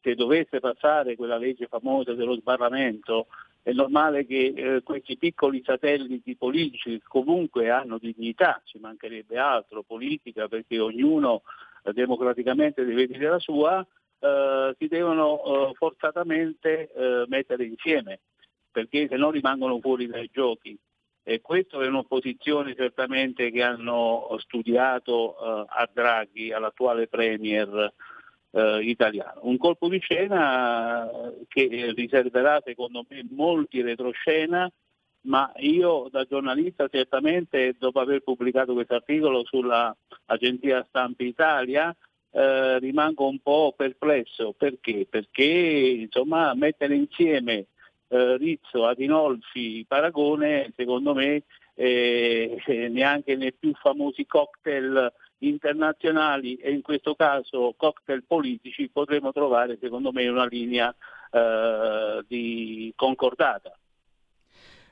se dovesse passare quella legge famosa dello sbarramento, è normale che eh, questi piccoli satelliti politici comunque hanno dignità, ci mancherebbe altro, politica, perché ognuno eh, democraticamente deve dire la sua, eh, si devono eh, forzatamente eh, mettere insieme, perché se no rimangono fuori dai giochi. E questa è un'opposizione certamente che hanno studiato eh, a Draghi, all'attuale Premier italiano. Un colpo di scena che riserverà secondo me molti retroscena, ma io da giornalista certamente dopo aver pubblicato questo articolo sull'agenzia Stampa Italia eh, rimango un po' perplesso. Perché? Perché insomma, mettere insieme eh, Rizzo, Adinolfi, Paragone, secondo me eh, neanche nei più famosi cocktail internazionali e in questo caso cocktail politici potremo trovare secondo me una linea eh, di concordata.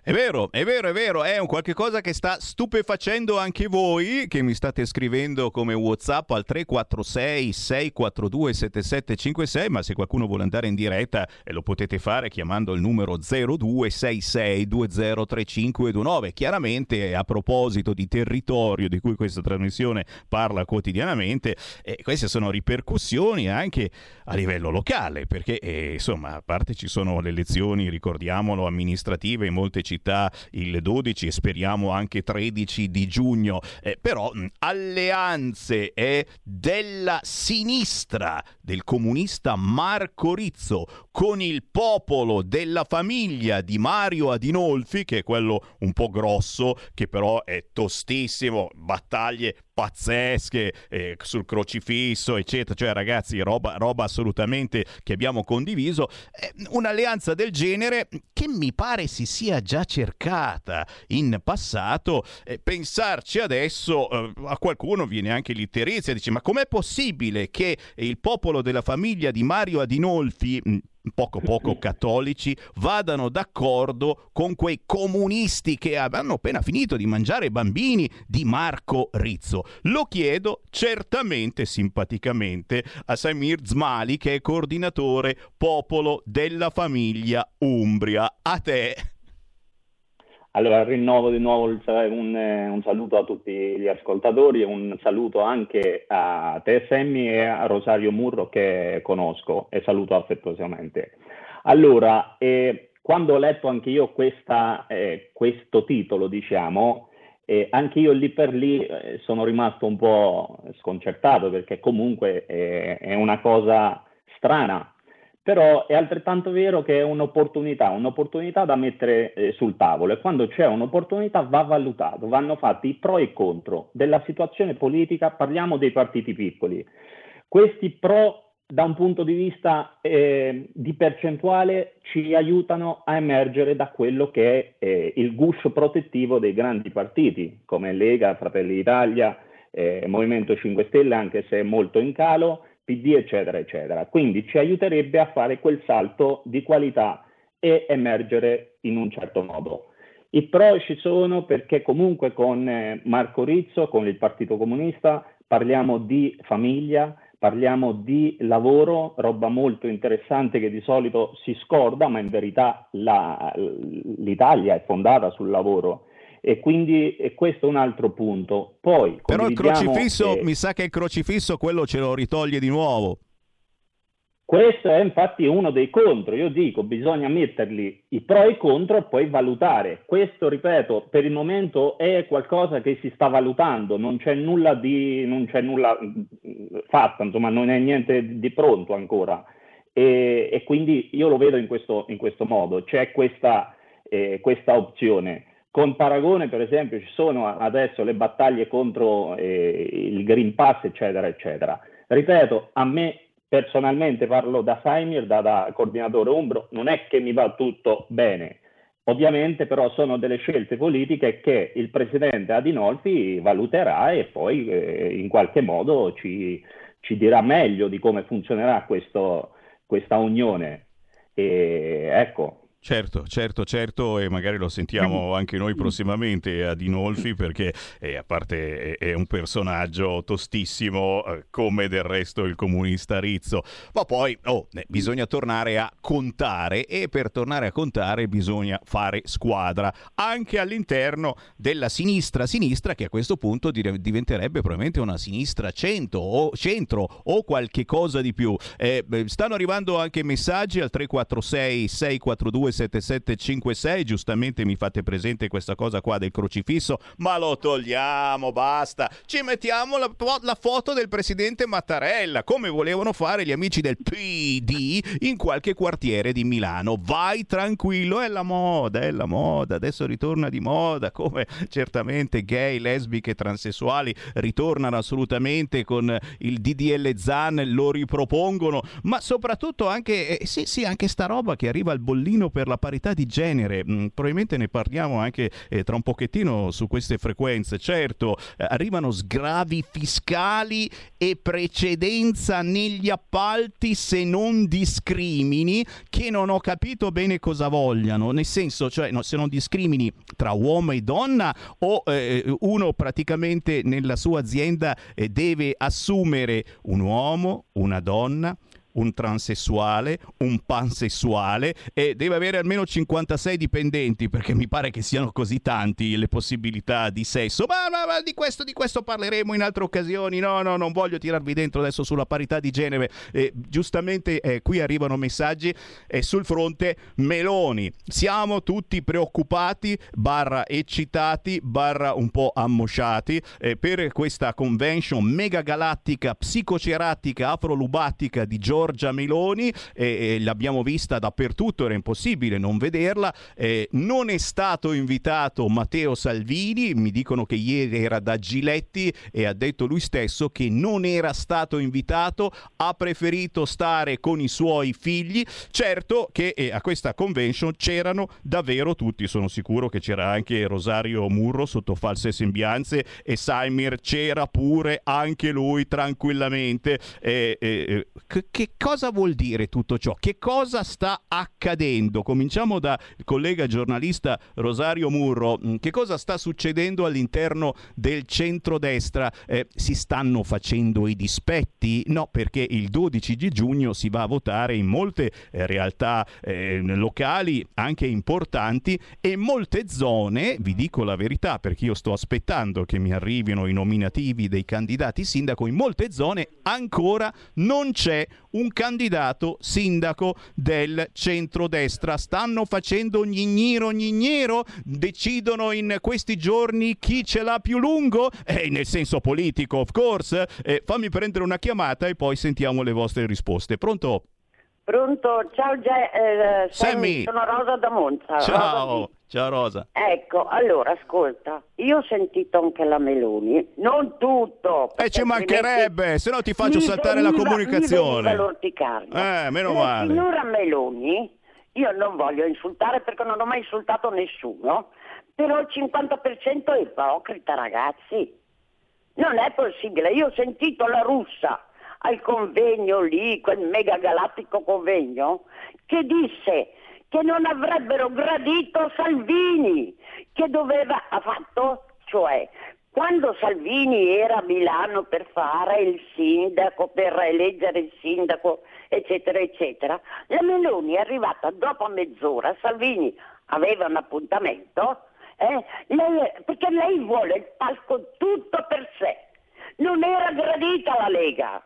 È vero, è vero, è vero, è un qualche cosa che sta stupefacendo anche voi che mi state scrivendo come WhatsApp al 346 642 7756, ma se qualcuno vuole andare in diretta eh, lo potete fare chiamando il numero 0266203529. Chiaramente a proposito di territorio di cui questa trasmissione parla quotidianamente, eh, queste sono ripercussioni anche a livello locale, perché eh, insomma, a parte ci sono le elezioni, ricordiamolo, amministrative in molte città città il 12 e speriamo anche 13 di giugno, eh, però alleanze eh, della sinistra del comunista Marco Rizzo con il popolo della famiglia di Mario Adinolfi, che è quello un po' grosso, che però è tostissimo, battaglie pazzesche eh, sul crocifisso, eccetera. Cioè, ragazzi, roba, roba assolutamente che abbiamo condiviso. Eh, un'alleanza del genere che mi pare si sia già cercata in passato. Eh, pensarci adesso eh, a qualcuno viene anche l'itterizia, dice: Ma com'è possibile che il popolo della famiglia di Mario Adinolfi poco poco cattolici vadano d'accordo con quei comunisti che hanno appena finito di mangiare bambini di Marco Rizzo. Lo chiedo certamente simpaticamente a Samir Zmali che è coordinatore popolo della famiglia Umbria. A te. Allora rinnovo di nuovo il- un, un saluto a tutti gli ascoltatori e un saluto anche a te Sammy e a Rosario Murro che conosco e saluto affettuosamente. Allora, eh, quando ho letto anche io eh, questo titolo, diciamo, eh, anche io lì per lì eh, sono rimasto un po' sconcertato perché comunque è una cosa strana però è altrettanto vero che è un'opportunità, un'opportunità da mettere eh, sul tavolo e quando c'è un'opportunità va valutato, vanno fatti i pro e i contro della situazione politica, parliamo dei partiti piccoli. Questi pro da un punto di vista eh, di percentuale ci aiutano a emergere da quello che è eh, il guscio protettivo dei grandi partiti come Lega, Fratelli d'Italia, eh, Movimento 5 Stelle, anche se è molto in calo, PD, eccetera, eccetera. Quindi ci aiuterebbe a fare quel salto di qualità e emergere in un certo modo. I pro ci sono perché comunque con eh, Marco Rizzo, con il Partito Comunista, parliamo di famiglia, parliamo di lavoro, roba molto interessante che di solito si scorda, ma in verità la- l'Italia è fondata sul lavoro. E quindi e questo è un altro punto. Poi, Però il crocifisso, eh, mi sa che il crocifisso quello ce lo ritoglie di nuovo. Questo è infatti uno dei contro. Io dico, bisogna metterli i pro e i contro e poi valutare. Questo, ripeto, per il momento è qualcosa che si sta valutando, non c'è nulla di non c'è nulla mm, fatto, insomma, non è niente di pronto ancora. E, e quindi io lo vedo in questo, in questo modo. C'è questa, eh, questa opzione. Con paragone, per esempio, ci sono adesso le battaglie contro eh, il Green Pass, eccetera, eccetera. Ripeto, a me personalmente parlo da Saimir, da, da coordinatore Umbro, non è che mi va tutto bene. Ovviamente però sono delle scelte politiche che il presidente Adinolfi valuterà e poi eh, in qualche modo ci, ci dirà meglio di come funzionerà questo- questa unione. E, ecco, Certo, certo, certo, e magari lo sentiamo anche noi prossimamente a Dinolfi perché eh, a parte è, è un personaggio tostissimo eh, come del resto il comunista Rizzo, ma poi oh, eh, bisogna tornare a contare e per tornare a contare bisogna fare squadra anche all'interno della sinistra sinistra che a questo punto dire- diventerebbe probabilmente una sinistra cento o centro o qualche cosa di più. Eh, stanno arrivando anche messaggi al 346 642 7756, giustamente mi fate presente questa cosa qua del crocifisso, ma lo togliamo, basta. Ci mettiamo la, la foto del presidente Mattarella, come volevano fare gli amici del PD in qualche quartiere di Milano. Vai tranquillo, è la moda, è la moda, adesso ritorna di moda, come certamente gay, lesbiche, transessuali ritornano assolutamente con il DDL Zan, lo ripropongono, ma soprattutto anche, eh, sì, sì, anche sta roba che arriva al bollino per la parità di genere, Mm, probabilmente ne parliamo anche eh, tra un pochettino su queste frequenze, certo, eh, arrivano sgravi fiscali e precedenza negli appalti se non discrimini, che non ho capito bene cosa vogliano, nel senso, cioè no, se non discrimini tra uomo e donna o eh, uno praticamente nella sua azienda eh, deve assumere un uomo, una donna, un transessuale, un pansessuale e deve avere almeno 56 dipendenti perché mi pare che siano così tanti le possibilità di sesso. Ma, ma- ma di, questo, di questo parleremo in altre occasioni. No, no, non voglio tirarvi dentro adesso sulla parità di genere. Eh, giustamente eh, qui arrivano messaggi e sul fronte Meloni. Siamo tutti preoccupati, barra eccitati, barra un po' ammosciati eh, per questa convention mega galattica, psicoceratica, afrolubatica di Giorgia Meloni. e- e l'abbiamo vista dappertutto, era impossibile non vederla. Eh, non è stato invitato Matteo Salvini, mi dicono che ieri era da Giletti e ha detto lui stesso che non era stato invitato, ha preferito stare con i suoi figli. Certo che eh, a questa convention c'erano davvero tutti, sono sicuro che c'era anche Rosario Murro sotto false sembianze e Saimir c'era pure anche lui tranquillamente. Eh, eh, eh, che cosa vuol dire tutto ciò? Che cosa sta accadendo? Cominciamo dal collega giornalista Rosario Murro. Mm, Che cosa sta succedendo all'interno del centrodestra? Eh, si stanno facendo i dispetti? No, perché il 12 di giugno si va a votare in molte eh, realtà eh, locali, anche importanti, e molte zone, vi dico la verità perché io sto aspettando che mi arrivino i nominativi dei candidati sindaco, in molte zone ancora non c'è un candidato sindaco del centrodestra. Stanno facendo gnigniro gnignero? Decidono in questi giorni chi ce l'ha più lungo? Eh, nel senso politico, of course. Eh, fammi prendere una chiamata e poi sentiamo le vostre risposte. Pronto? Pronto? Ciao Ge- eh, Sammy. Sono Rosa da Monza. Rosa Ciao, ciao Rosa. Ecco, allora ascolta, io ho sentito anche la Meloni, non tutto. E perché ci mancherebbe, se no ti faccio saltare la veniva- comunicazione. Mi veniva l'orticaria. Eh, meno la male. signora Meloni, io non voglio insultare perché non ho mai insultato nessuno, però il 50% è ipocrita ragazzi. Non è possibile, io ho sentito la russa al convegno lì, quel mega galattico convegno, che disse che non avrebbero gradito Salvini, che doveva, ha fatto, cioè, quando Salvini era a Milano per fare il sindaco, per eleggere il sindaco, eccetera, eccetera, la Meloni è arrivata dopo mezz'ora, Salvini aveva un appuntamento, eh, lei- perché lei vuole il palco tutto per sé. Non era gradita la Lega.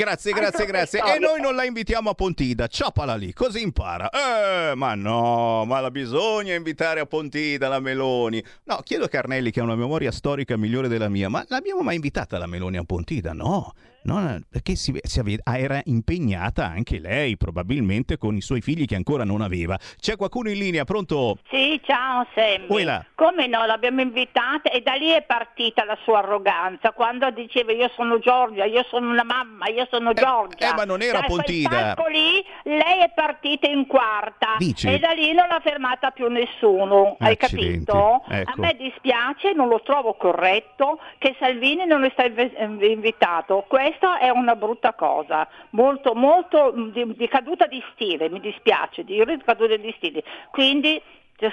Grazie, grazie, grazie. E noi non la invitiamo a Pontida, ciapala lì, così impara. Eh, ma no, ma la bisogna invitare a Pontida la Meloni. No, chiedo a Carnelli che ha una memoria storica migliore della mia, ma l'abbiamo mai invitata la Meloni a Pontida? No, no, perché si, si era impegnata anche lei, probabilmente con i suoi figli che ancora non aveva. C'è qualcuno in linea, pronto? Sì, ciao Sammy. Come no, l'abbiamo invitata e da lì è partita la sua arroganza quando diceva io sono Giorgia, io sono una mamma, io sono Giorgia. eh, ma non era da Pontida. lì lei è partita in quarta Dici? e da lì non l'ha fermata più nessuno, hai Accidenti, capito? ecco. A me dispiace, non lo trovo corretto che Salvini non è stato inv- inv- invitato. Questa è una brutta cosa, molto molto mh, di, di caduta di stile, mi dispiace, di caduta di stile. Quindi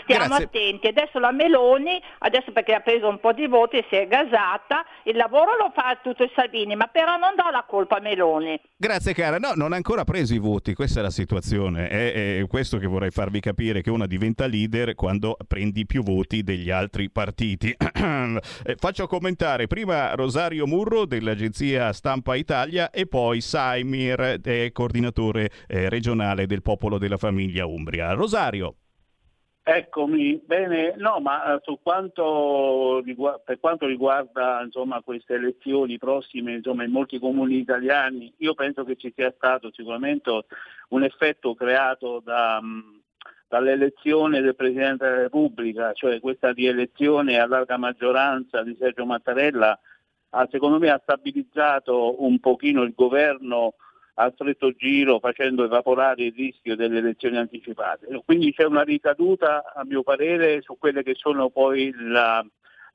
Stiamo Grazie. attenti. Adesso la Meloni, adesso perché ha preso un po' di voti, si è gasata, il lavoro lo fa tutto il Salvini, ma però non do la colpa a Meloni. Grazie cara, no, non ha ancora preso i voti, questa è la situazione, è, è questo che vorrei farvi capire, che una diventa leader quando prendi più voti degli altri partiti. Eh, Faccio commentare prima Rosario Murro dell'agenzia Stampa Italia e poi Saimir, eh, coordinatore eh, regionale del Popolo della Famiglia Umbria. Rosario. Eccomi, bene, no, ma eh, quanto rigu- per quanto riguarda insomma, queste elezioni prossime insomma, in molti comuni italiani, io penso che ci sia stato sicuramente un effetto creato da, mh, dall'elezione del Presidente della Repubblica, cioè questa rielezione a larga maggioranza di Sergio Mattarella, ha, secondo me ha stabilizzato un pochino il governo a stretto giro facendo evaporare il rischio delle elezioni anticipate. Quindi c'è una ricaduta, a mio parere, su quelle che sono poi la,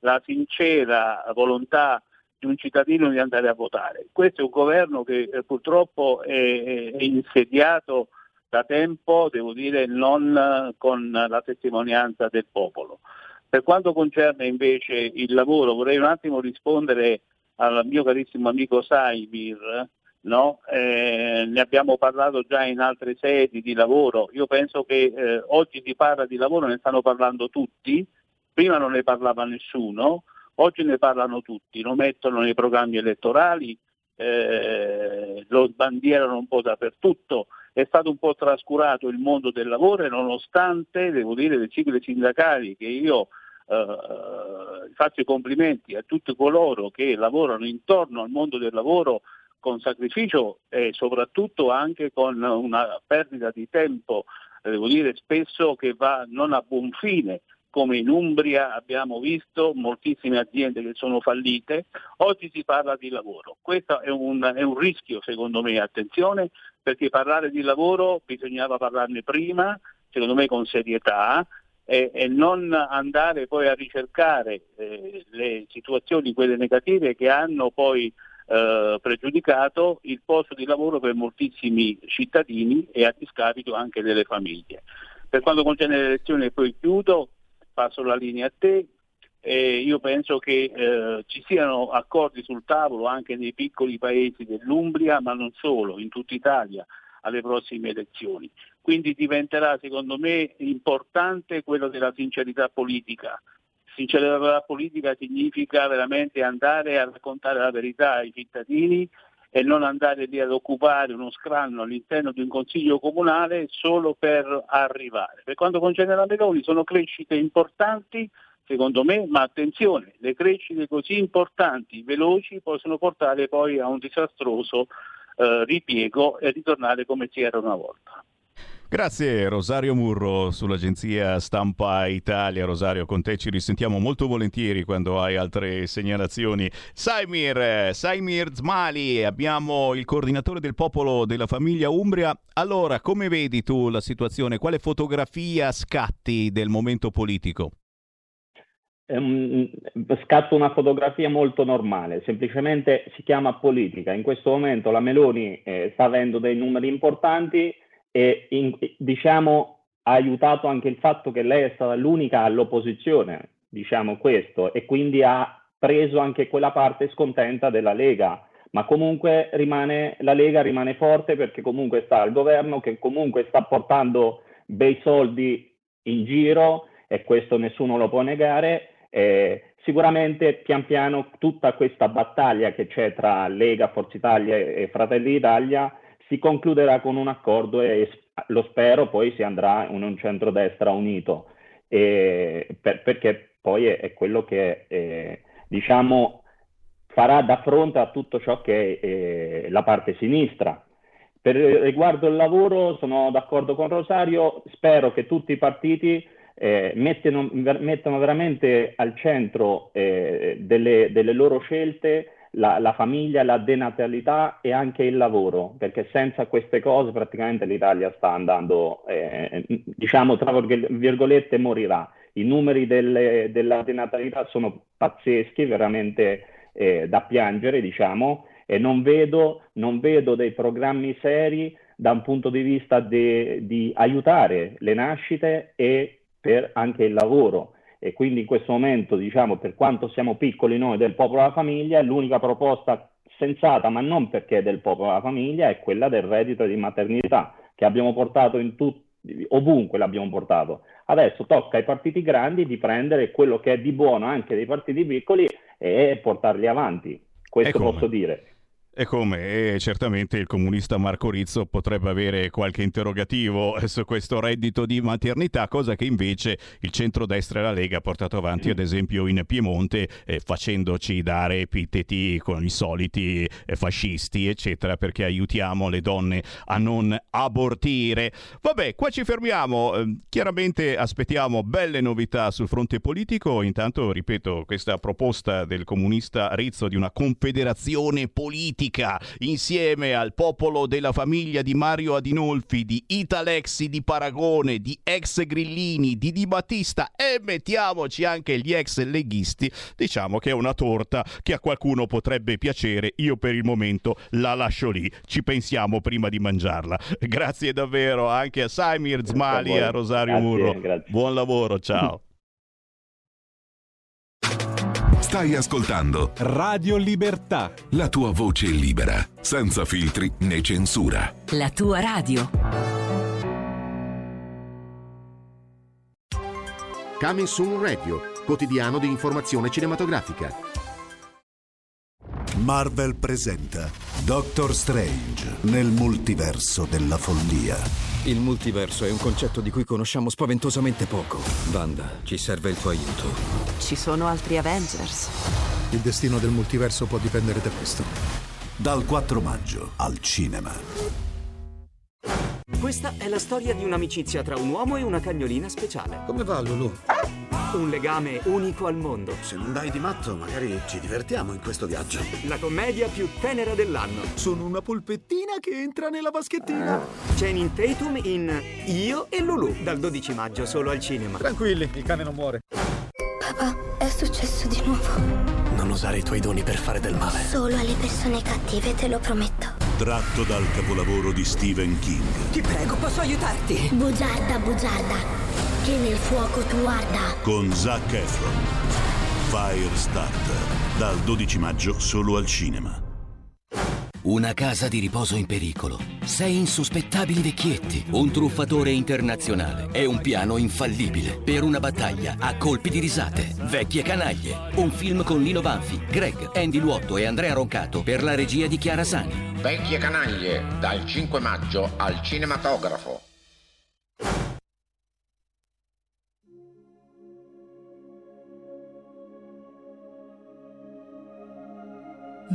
la sincera volontà di un cittadino di andare a votare. Questo è un governo che eh, purtroppo è, è insediato da tempo, devo dire, non con la testimonianza del popolo. Per quanto concerne invece il lavoro, vorrei un attimo rispondere al mio carissimo amico Saimir, no? Eh, ne abbiamo parlato già in altre sedi di lavoro. Io penso che eh, oggi si parla di lavoro, ne stanno parlando tutti, prima non ne parlava nessuno, oggi ne parlano tutti, lo mettono nei programmi elettorali, eh, lo sbandierano un po' dappertutto. È stato un po' trascurato il mondo del lavoro e nonostante, devo dire, le sigle sindacali che io eh, faccio i complimenti a tutti coloro che lavorano intorno al mondo del lavoro con sacrificio e soprattutto anche con una perdita di tempo, eh, devo dire spesso che va non a buon fine, come in Umbria abbiamo visto moltissime aziende che sono fallite, oggi si parla di lavoro. Questo è un, è un rischio secondo me, attenzione, perché parlare di lavoro bisognava parlarne prima, secondo me con serietà, e, non andare poi a ricercare eh, le situazioni, quelle negative che hanno poi eh, pregiudicato il posto di lavoro per moltissimi cittadini e a discapito anche delle famiglie. Per quanto concerne le elezioni, poi chiudo, passo la linea a te. E io penso che eh, ci siano accordi sul tavolo anche nei piccoli paesi dell'Umbria, ma non solo, in tutta Italia, alle prossime elezioni. Quindi diventerà secondo me importante quello della sincerità politica. Sincerità politica significa veramente andare a raccontare la verità ai cittadini e non andare lì ad occupare uno scranno all'interno di un consiglio comunale solo per arrivare. Per quanto concerne la Meloni sono crescite importanti secondo me, ma attenzione, le crescite così importanti, veloci, possono portare poi a un disastroso eh, ripiego e ritornare come si era una volta. Grazie Rosario Murro sull'agenzia Stampa Italia. Rosario, con te ci risentiamo molto volentieri quando hai altre segnalazioni. Saimir, Saimir Zmali, abbiamo il coordinatore del popolo della famiglia Umbria. Allora, come vedi tu la situazione? Quale fotografia scatti del momento politico? Um, scatto una fotografia molto normale, semplicemente si chiama politica. In questo momento la Meloni eh, sta avendo dei numeri importanti e in, diciamo ha aiutato anche il fatto che lei è stata l'unica all'opposizione, diciamo questo, e quindi ha preso anche quella parte scontenta della Lega, ma comunque rimane, la Lega rimane forte perché comunque sta al governo, che comunque sta portando bei soldi in giro e questo nessuno lo può negare. Eh, sicuramente pian piano tutta questa battaglia che c'è tra Lega, Forza Italia e Fratelli d'Italia si concluderà con un accordo e lo spero poi si andrà in un centrodestra unito, per, perché poi è, è quello che eh, diciamo farà da fronte a tutto ciò che è eh, la parte sinistra. Per riguardo il lavoro sono d'accordo con Rosario, spero che tutti i partiti eh, mettano, mettano, veramente al centro eh, delle, delle loro scelte la, la, famiglia, la denatalità e anche il lavoro, perché senza queste cose praticamente l'Italia sta andando, eh, diciamo, tra virgolette, morirà. I numeri delle, della denatalità sono pazzeschi, veramente eh, da piangere, diciamo, e non vedo, non vedo dei programmi seri da un punto di vista de, di aiutare le nascite e per anche il lavoro e quindi in questo momento, diciamo, per quanto siamo piccoli noi del popolo della famiglia, l'unica proposta sensata, ma non perché del popolo della famiglia, è quella del reddito di maternità, che abbiamo portato in tutti, ovunque l'abbiamo portato. Adesso tocca ai partiti grandi di prendere quello che è di buono anche dei partiti piccoli e portarli avanti. Questo posso dire. E come? E certamente il comunista Marco Rizzo potrebbe avere qualche interrogativo su questo reddito di maternità, cosa che invece il centrodestra e la Lega ha portato avanti ad esempio in Piemonte eh, facendoci dare epiteti con i soliti eh, fascisti eccetera perché aiutiamo le donne a non abortire. Vabbè, qua ci fermiamo, eh, chiaramente aspettiamo belle novità sul fronte politico, intanto ripeto questa proposta del comunista Rizzo di una confederazione politica politica insieme al popolo della famiglia di Mario Adinolfi, di Italexi di Paragone, di ex Grillini, di Di Battista e mettiamoci anche gli ex leghisti, diciamo che è una torta che a qualcuno potrebbe piacere, io per il momento la lascio lì, ci pensiamo prima di mangiarla. Grazie davvero anche a Saimir Zmali e a Rosario grazie, Murro. Grazie. Buon lavoro, ciao. Stai ascoltando Radio Libertà. La tua voce libera, senza filtri né censura. La tua radio. Coming Soon Radio, quotidiano di informazione cinematografica. Marvel presenta Doctor Strange nel multiverso della follia. Il multiverso è un concetto di cui conosciamo spaventosamente poco. Wanda, ci serve il tuo aiuto. Ci sono altri Avengers. Il destino del multiverso può dipendere da questo. Dal 4 maggio al cinema. Questa è la storia di un'amicizia tra un uomo e una cagnolina speciale. Come va, Lulu? Un legame unico al mondo. Se non dai di matto, magari ci divertiamo in questo viaggio. La commedia più tenera dell'anno. Sono una polpettina che entra nella vaschettina. Channing Tatum in Io e Lulu, dal 12 maggio solo al cinema. Tranquilli, il cane non muore. Papà, è successo di nuovo. Usare i tuoi doni per fare del male. Solo alle persone cattive, te lo prometto. Tratto dal capolavoro di Stephen King. Ti prego, posso aiutarti? Bugiarda, bugiarda, che nel fuoco tu arda. Con Zac Efron. Firestarter. Dal 12 maggio solo al cinema. Una casa di riposo in pericolo. Sei insospettabili vecchietti. Un truffatore internazionale. E un piano infallibile. Per una battaglia a colpi di risate. Vecchie canaglie. Un film con Lino Banfi, Greg, Andy Luotto e Andrea Roncato per la regia di Chiara Sani. Vecchie canaglie, dal 5 maggio al cinematografo.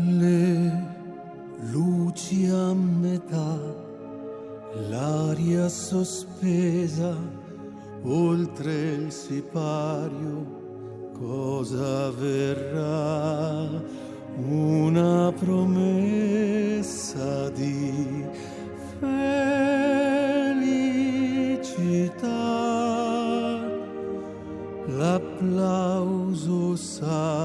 Le a metà, l'aria sospesa, oltre il sipario, cosa verrà? Una promessa di felicità, l'applauso salirà.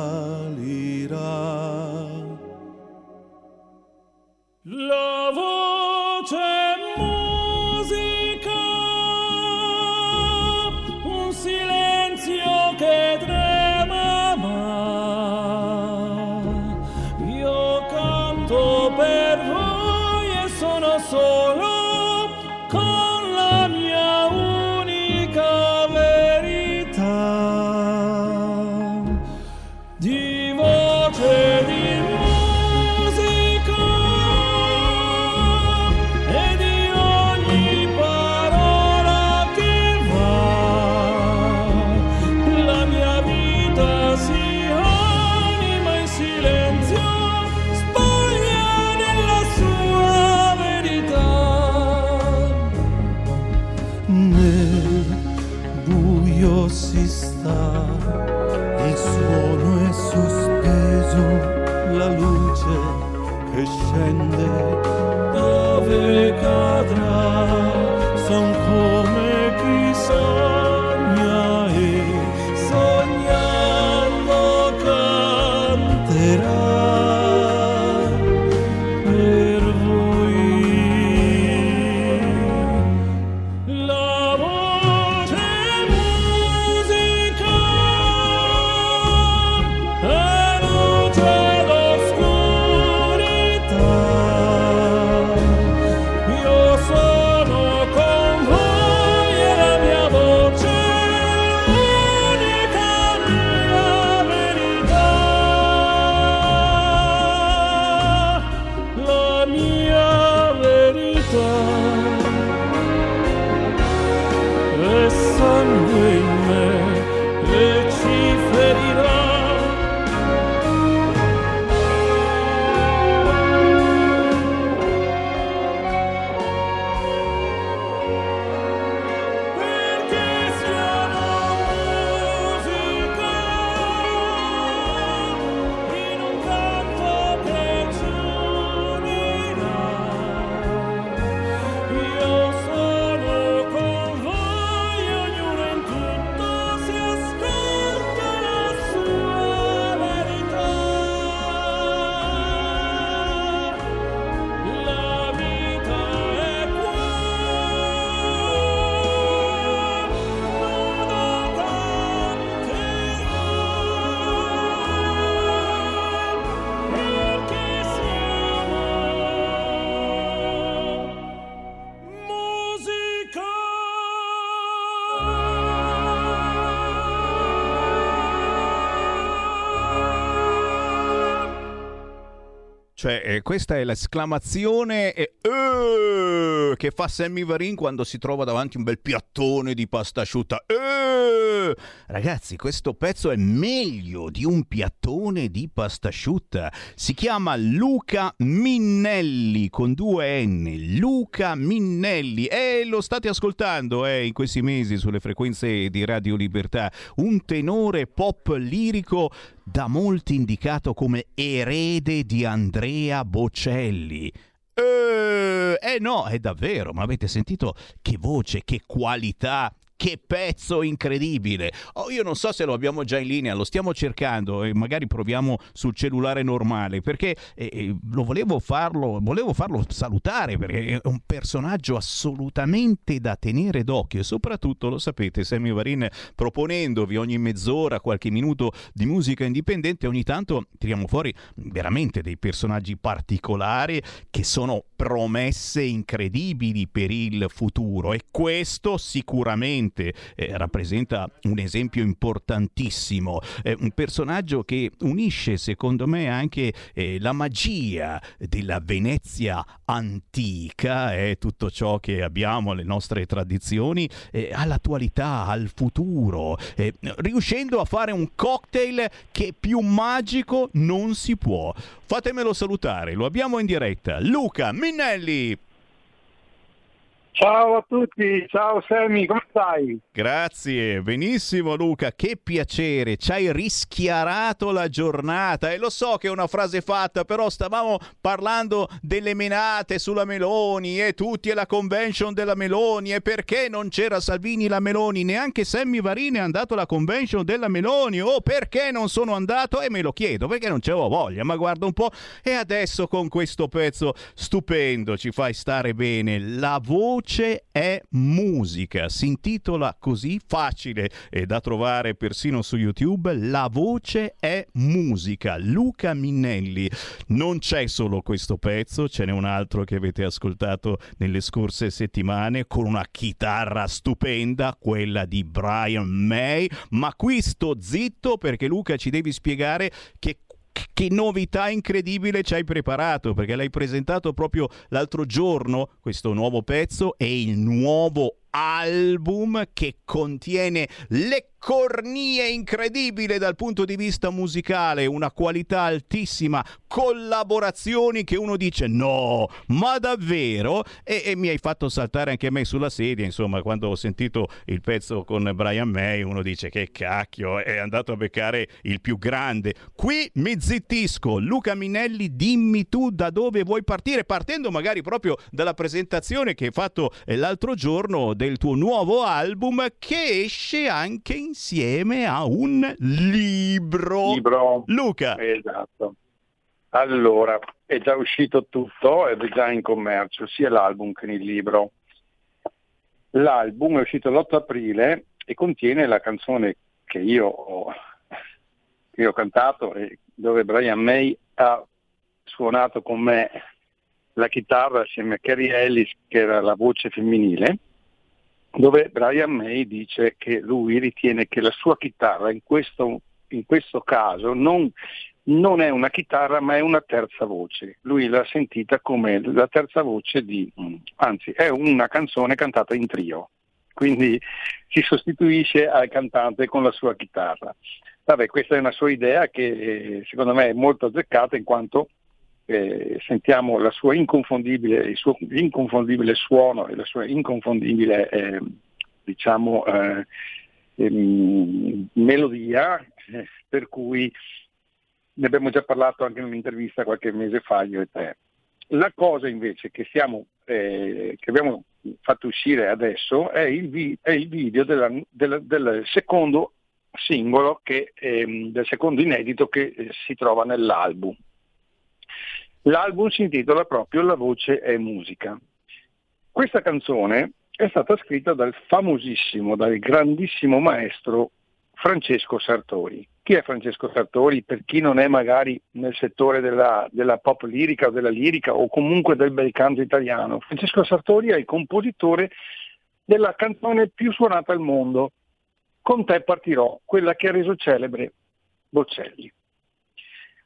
Cioè, eh, questa è l'esclamazione eh, che fa Sammy Varin quando si trova davanti un bel piattone di pasta asciutta. "Eh". Ragazzi, questo pezzo è meglio di un piattone di pasta asciutta. Si chiama Luca Minnelli con due N. Luca Minnelli. E lo state ascoltando eh, in questi mesi sulle frequenze di Radio Libertà. Un tenore pop lirico da molti indicato come erede di Andrea Bocelli. Eh, eh no, è davvero, ma avete sentito che voce, che qualità, che pezzo incredibile! Oh, io non so se lo abbiamo già in linea, lo stiamo cercando e magari proviamo sul cellulare normale perché eh, eh, lo volevo farlo, volevo farlo salutare perché è un personaggio assolutamente da tenere d'occhio e soprattutto lo sapete, Sammy Varin proponendovi ogni mezz'ora qualche minuto di musica indipendente, ogni tanto tiriamo fuori veramente dei personaggi particolari che sono promesse incredibili per il futuro e questo sicuramente eh, rappresenta un esempio importantissimo, eh, un personaggio che unisce secondo me anche eh, la magia della Venezia antica, eh, tutto ciò che abbiamo, le nostre tradizioni, eh, all'attualità, al futuro, eh, riuscendo a fare un cocktail che più magico non si può. Fatemelo salutare, lo abbiamo in diretta. Luca Minnelli. Ciao a tutti, ciao Sammy, come stai? Grazie, benissimo Luca, che piacere, ci hai rischiarato la giornata. E lo so che è una frase fatta, però stavamo parlando delle menate sulla Meloni e tutti alla convention della Meloni. E perché non c'era Salvini la Meloni, neanche Sammy Varini è andato alla convention della Meloni. O perché non sono andato? E me lo chiedo perché non c'avevo voglia, ma guarda un po' e adesso con questo pezzo stupendo ci fai stare bene, la voce è musica, si intitola così facile e da trovare persino su YouTube, La voce è musica, Luca Minnelli. Non c'è solo questo pezzo, ce n'è un altro che avete ascoltato nelle scorse settimane con una chitarra stupenda, quella di Brian May, ma qui sto zitto perché Luca ci devi spiegare che che novità incredibile ci hai preparato perché l'hai presentato proprio l'altro giorno questo nuovo pezzo e il nuovo album che contiene le cornie incredibili dal punto di vista musicale, una qualità altissima, collaborazioni che uno dice no, ma davvero? E, e, mi hai fatto saltare anche me sulla sedia, insomma, quando ho sentito il pezzo con Brian May, uno dice che cacchio, è andato a beccare il più grande. Qui mi zittisco, Luca Minelli, dimmi tu da dove vuoi partire, partendo magari proprio dalla presentazione che hai fatto eh, l'altro giorno del tuo nuovo album che esce anche insieme a un libro. Libro. Luca. Esatto. Allora, è già uscito tutto, è già in commercio, sia l'album che il libro. L'album è uscito l'8 aprile e contiene la canzone che io ho, che ho cantato e dove Brian May ha suonato con me la chitarra assieme a Carrie Ellis, che era la voce femminile, dove Brian May dice che lui ritiene che la sua chitarra in questo, in questo caso non, non, è una chitarra ma è una terza voce. Lui l'ha sentita come la terza voce di, anzi è una canzone cantata in trio, quindi si sostituisce al cantante con la sua chitarra. Vabbè, questa è una sua idea che eh, secondo me è molto azzeccata in quanto eh, sentiamo il suo inconfondibile suono e la sua inconfondibile eh, diciamo, eh, ehm, melodia, eh, per cui ne abbiamo già parlato anche in un'intervista qualche mese fa io e te. La cosa invece che, siamo, eh, che abbiamo fatto uscire adesso è il, vi- è il video della, della, del secondo singolo, che, ehm, del secondo inedito che eh, si trova nell'album. L'album si intitola proprio La voce è musica. Questa canzone è stata scritta dal famosissimo, dal grandissimo maestro Francesco Sartori. Chi è Francesco Sartori? Per chi non è magari nel settore della, della pop lirica o della lirica o comunque del bel canto italiano, Francesco Sartori è il compositore della canzone più suonata al mondo, Con te partirò, quella che ha reso celebre Bocelli.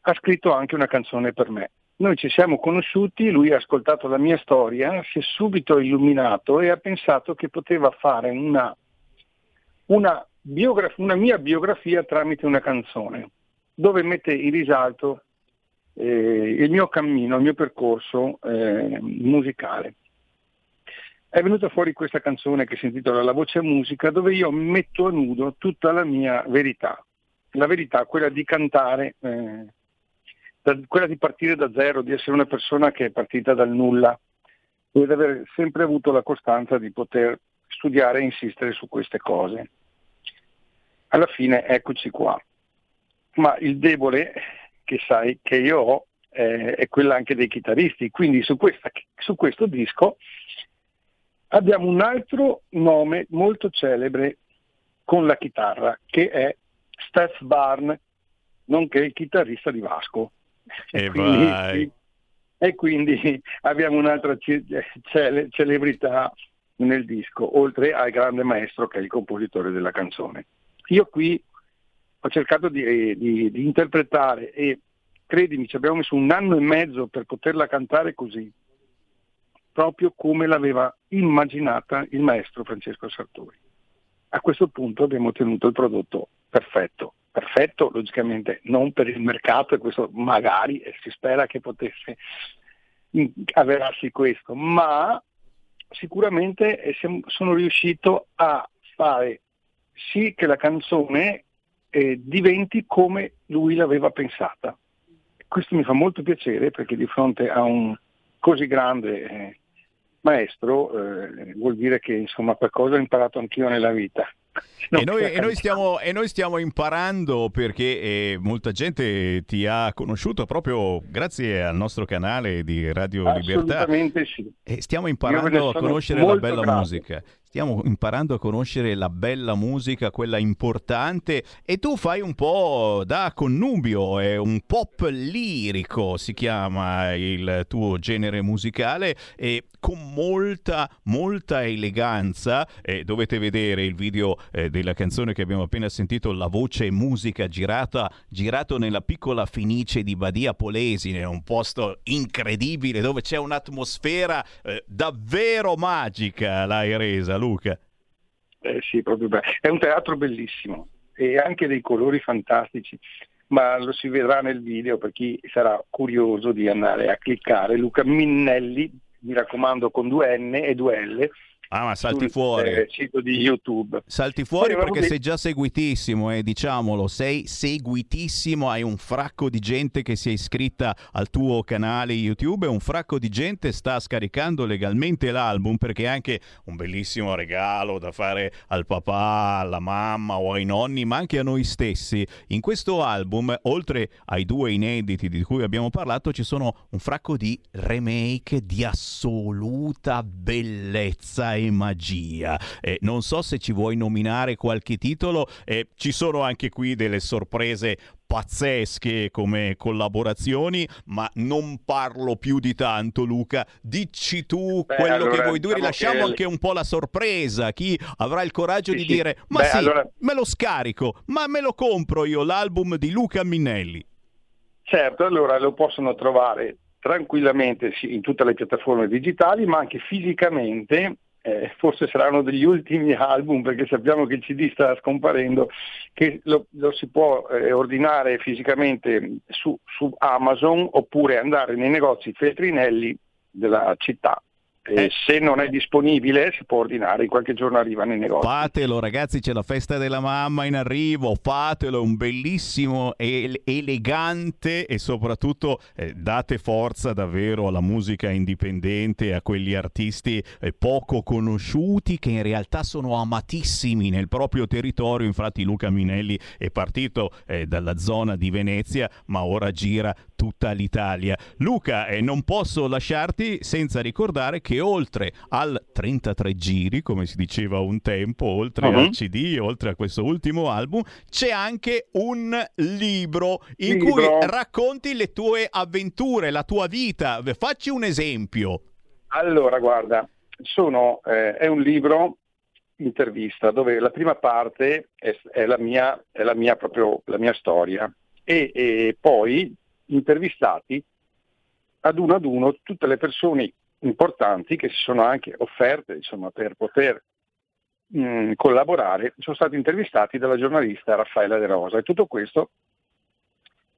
Ha scritto anche una canzone per me, noi ci siamo conosciuti, lui ha ascoltato la mia storia, si è subito illuminato e ha pensato che poteva fare una, una, biograf- una mia biografia tramite una canzone, dove mette in risalto eh, il mio cammino, il mio percorso eh, musicale. È venuta fuori questa canzone che si intitola La voce musica, dove io metto a nudo tutta la mia verità. La verità, quella di cantare eh, quella di partire da zero, di essere una persona che è partita dal nulla, deve aver sempre avuto la costanza di poter studiare e insistere su queste cose. Alla fine eccoci qua. Ma il debole che sai che io ho eh, è quella anche dei chitarristi, quindi su, questa, su questo disco abbiamo un altro nome molto celebre con la chitarra, che è Steph Barn, nonché il chitarrista di Vasco. E quindi, e quindi abbiamo un'altra ce- cele- celebrità nel disco, oltre al grande maestro che è il compositore della canzone. Io qui ho cercato di, di- di interpretare e credimi, ci abbiamo messo un anno e mezzo per poterla cantare così, proprio come l'aveva immaginata il maestro Francesco Sartori. A questo punto abbiamo ottenuto il prodotto perfetto. Perfetto, logicamente, non per il mercato, e questo magari e si spera che potesse avverarsi questo, ma sicuramente eh, sono riuscito a fare sì che la canzone eh, diventi come lui l'aveva pensata. Questo mi fa molto piacere perché di fronte a un così grande eh, maestro eh, vuol dire che insomma qualcosa ho imparato anch'io nella vita. E noi, e noi stiamo, e noi stiamo imparando perché eh, molta gente ti ha conosciuto proprio grazie al nostro canale di Radio Libertà. Assolutamente sì. E stiamo imparando a conoscere la bella grato. musica. Stiamo imparando a conoscere la bella musica, quella importante. E tu fai un po' da connubio, è un pop lirico, si chiama il tuo genere musicale, e con molta, molta eleganza. eh, dovete vedere il video eh, della canzone che abbiamo appena sentito, La voce e musica, girata, girato nella piccola Fenice di Badia Polesine, un posto incredibile dove c'è un'atmosfera eh, davvero magica, l'hai resa, Luca. Eh sì, proprio bello. È un teatro bellissimo e anche dei colori fantastici, ma lo si vedrà nel video per chi sarà curioso di andare a cliccare. Luca Minnelli, mi raccomando, con due N e due L. Ah, ma salti sul, fuori. eh, sito di YouTube. Salti fuori Poi perché sei già seguitissimo, eh, diciamolo, sei seguitissimo, hai un fracco di gente che si è iscritta al tuo canale YouTube e un fracco di gente sta scaricando legalmente l'album perché è anche un bellissimo regalo da fare al papà, alla mamma o ai nonni, ma anche a noi stessi. In questo album, oltre ai due inediti di cui abbiamo parlato, ci sono un fracco di remake di assoluta bellezza e magia. Eh, non so se ci vuoi nominare qualche titolo, eh, ci sono anche qui delle sorprese pazzesche come collaborazioni, ma non parlo più di tanto, Luca. Dici tu Beh, quello allora, che vuoi dire, diciamo lasciamo che- anche un po' la sorpresa. Chi avrà il coraggio Sì, di sì. dire: Ma Beh, sì, allora- me lo scarico, ma me lo compro io l'album di Luca Minnelli. Certo, allora lo possono trovare tranquillamente in tutte le piattaforme digitali, ma anche fisicamente. Eh, forse saranno degli ultimi album perché sappiamo che il CD sta scomparendo, che lo, lo si può eh, ordinare fisicamente su, su Amazon oppure andare nei negozi Feltrinelli della città. E se non è disponibile si può ordinare, in qualche giorno arriva nei negozi. Fatelo ragazzi, c'è la festa della mamma in arrivo, fatelo, è un bellissimo, e- elegante e soprattutto eh, date forza davvero alla musica indipendente, a quegli artisti eh, poco conosciuti che in realtà sono amatissimi nel proprio territorio, infatti Luca Minelli è partito eh, dalla zona di Venezia ma ora gira tutta l'Italia. Luca, eh, non posso lasciarti senza ricordare che oltre al 33 giri, come si diceva un tempo, oltre Mhm. al CD, oltre a questo ultimo album, c'è anche un libro in Libro. cui racconti le tue avventure, la tua vita. Facci un esempio. Allora, guarda, sono, eh, è un libro intervista dove la prima parte è, è la, mia, è la mia proprio la mia storia e, e poi intervistati ad uno ad uno tutte le persone importanti che si sono anche offerte insomma, per poter mh, collaborare, sono stati intervistati dalla giornalista Raffaella De Rosa e tutto questo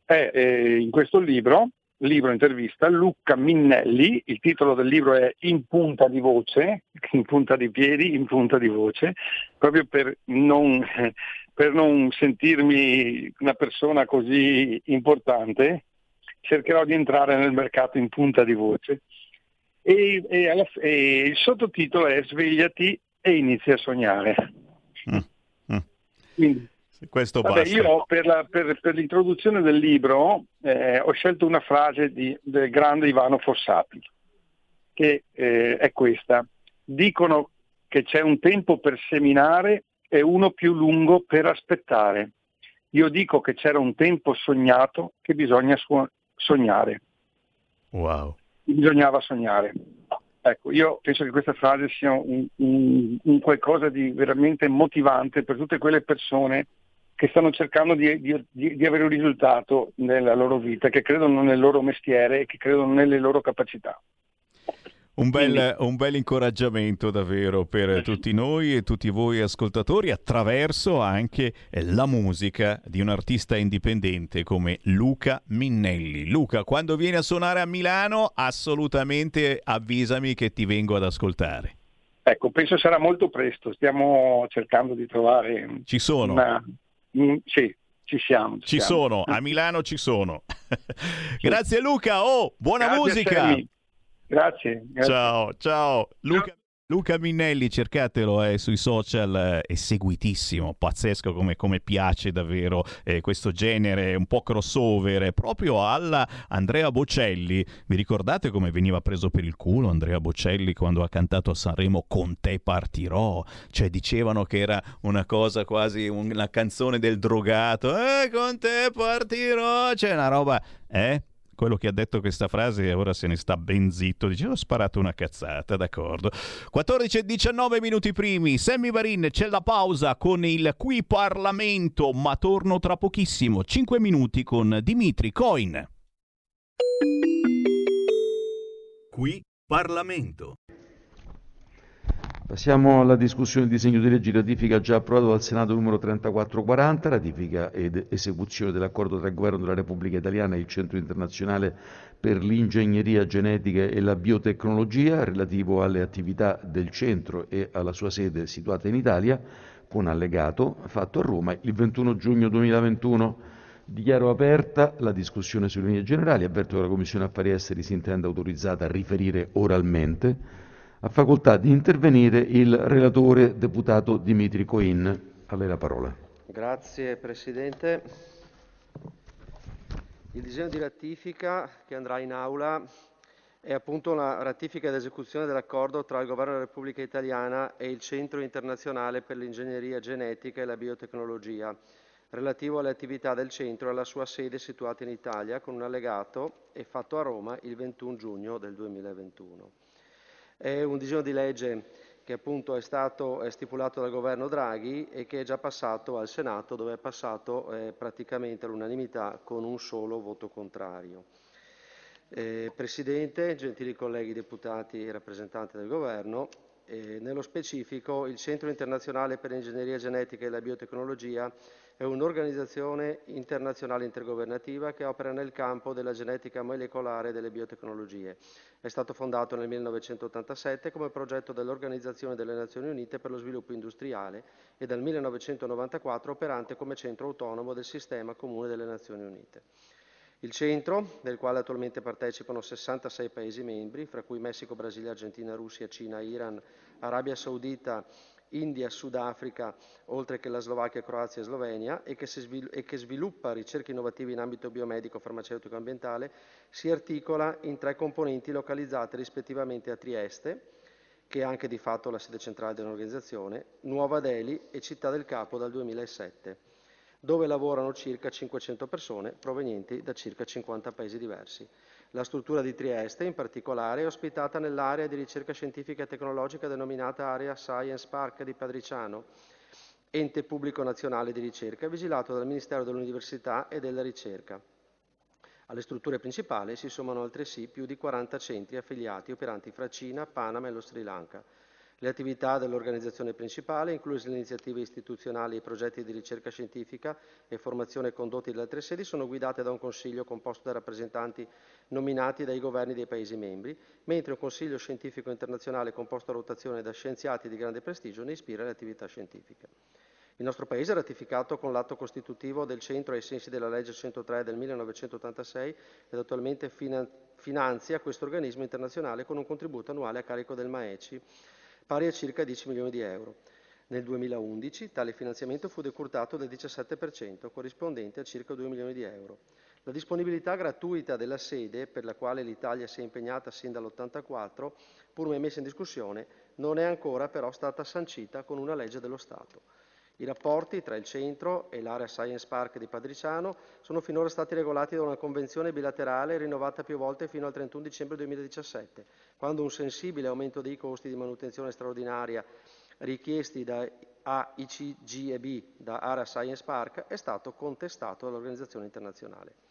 è eh, in questo libro, libro intervista, Luca Minnelli, il titolo del libro è In punta di voce, in punta di piedi, in punta di voce, proprio per non, per non sentirmi una persona così importante, cercherò di entrare nel mercato in punta di voce. E, e alla e il sottotitolo è Svegliati e inizi a sognare. Quindi, Questo vabbè, basta. io per, la- per- per l'introduzione del libro eh, ho scelto una frase di- del grande Ivano Fossati, che eh, è questa. Dicono che c'è un tempo per seminare e uno più lungo per aspettare. Io dico che c'era un tempo sognato che bisogna suo- sognare. Wow. Bisognava sognare. Ecco, io penso che questa frase sia un, un- un qualcosa di veramente motivante per tutte quelle persone che stanno cercando di, di- di- avere un risultato nella loro vita, che credono nel loro mestiere e che credono nelle loro capacità. Un bel, un bel incoraggiamento davvero per tutti noi e tutti voi ascoltatori attraverso anche eh, la musica di un artista indipendente come Luca Minnelli. Luca, quando vieni a suonare a Milano, assolutamente avvisami che ti vengo ad ascoltare. Ecco, penso sarà molto presto, stiamo cercando di trovare... Ci sono. una- mm, sì, ci siamo. Ci siamo. sono, a Milano ci sono. Grazie Luca, oh, buona Grazie, musica. Grazie. grazie. Ciao, ciao. Luca, Luca Minnelli, cercatelo eh, sui social, eh, è seguitissimo, pazzesco come, come piace davvero eh, questo genere, un po' crossover, proprio alla Andrea Bocelli. Vi ricordate come veniva preso per il culo Andrea Bocelli quando ha cantato a Sanremo Con te partirò? Cioè dicevano che era una cosa quasi una canzone del drogato, eh, con te partirò, c'è una roba, eh? Quello che ha detto questa frase ora se ne sta ben zitto, dice ho sparato una cazzata, d'accordo. 14 e 19 minuti primi, Sammy Varin, c'è la pausa con il Qui Parlamento, ma torno tra pochissimo, 5 minuti con Dimitri Coin. Qui Parlamento. Passiamo alla discussione del disegno di legge di ratifica già approvato dal Senato numero 3440, ratifica ed esecuzione dell'accordo tra il Governo della Repubblica Italiana e il Centro internazionale per l'ingegneria genetica e la biotecnologia relativo alle attività del centro e alla sua sede situata in Italia, con allegato fatto a Roma il 21 giugno 2021. Dichiaro aperta la discussione sulle linee generali, avverto che la Commissione Affari Esteri si intende autorizzata a riferire oralmente. Ha facoltà di intervenire il relatore deputato Dimitri Coin. A lei la parola. Grazie Presidente. Il disegno di ratifica che andrà in aula è appunto la ratifica ed esecuzione dell'accordo tra il Governo della Repubblica Italiana e il Centro internazionale per l'ingegneria genetica e la biotecnologia, relativo alle attività del centro e alla sua sede situata in Italia, con un allegato e fatto a Roma il 21 giugno del 2021. È un disegno di legge che appunto è stato stipulato dal governo Draghi e che è già passato al Senato dove è passato eh, praticamente all'unanimità con un solo voto contrario. Eh, Presidente, gentili colleghi deputati e rappresentanti del governo, eh, nello specifico il Centro internazionale per l'ingegneria genetica e la biotecnologia è un'organizzazione internazionale intergovernativa che opera nel campo della genetica molecolare e delle biotecnologie. È stato fondato nel 1987 come progetto dell'Organizzazione delle Nazioni Unite per lo sviluppo industriale e dal 1994 operante come centro autonomo del sistema comune delle Nazioni Unite. Il centro, del quale attualmente partecipano 66 Paesi membri, fra cui Messico, Brasile, Argentina, Russia, Cina, Iran, Arabia Saudita, India, Sudafrica, oltre che la Slovacchia, Croazia e Slovenia, e che, svil- e che sviluppa ricerche innovative in ambito biomedico, farmaceutico e ambientale, si articola in tre componenti localizzate rispettivamente a Trieste, che è anche di fatto la sede centrale dell'organizzazione, Nuova Delhi e Città del Capo dal 2007 dove lavorano circa 500 persone provenienti da circa 50 paesi diversi. La struttura di Trieste, in particolare, è ospitata nell'area di ricerca scientifica e tecnologica denominata Area Science Park di Padriciano, ente pubblico nazionale di ricerca, vigilato dal Ministero dell'Università e della Ricerca. Alle strutture principali si sommano altresì più di 40 centri affiliati operanti fra Cina, Panama e lo Sri Lanka. Le attività dell'organizzazione principale, incluse le iniziative istituzionali e i progetti di ricerca scientifica e formazione condotti dalle altre sedi, sono guidate da un consiglio composto da rappresentanti nominati dai governi dei Paesi membri, mentre un consiglio scientifico internazionale composto a rotazione da scienziati di grande prestigio ne ispira le attività scientifiche. Il nostro Paese ha ratificato con l'atto costitutivo del centro ai sensi della legge 103 del 1986 ed attualmente finan- finanzia questo organismo internazionale con un contributo annuale a carico del MAECI pari a circa 10 milioni di euro. Nel 2011 tale finanziamento fu decurtato del 17%, corrispondente a circa 2 milioni di euro. La disponibilità gratuita della sede, per la quale l'Italia si è impegnata sin dall'84, pur messa in discussione, non è ancora però stata sancita con una legge dello Stato. I rapporti tra il centro e l'area Science Park di Padriciano sono finora stati regolati da una convenzione bilaterale rinnovata più volte fino al 31 dicembre 2017, quando un sensibile aumento dei costi di manutenzione straordinaria richiesti da AICG e B da Area Science Park è stato contestato dall'organizzazione internazionale.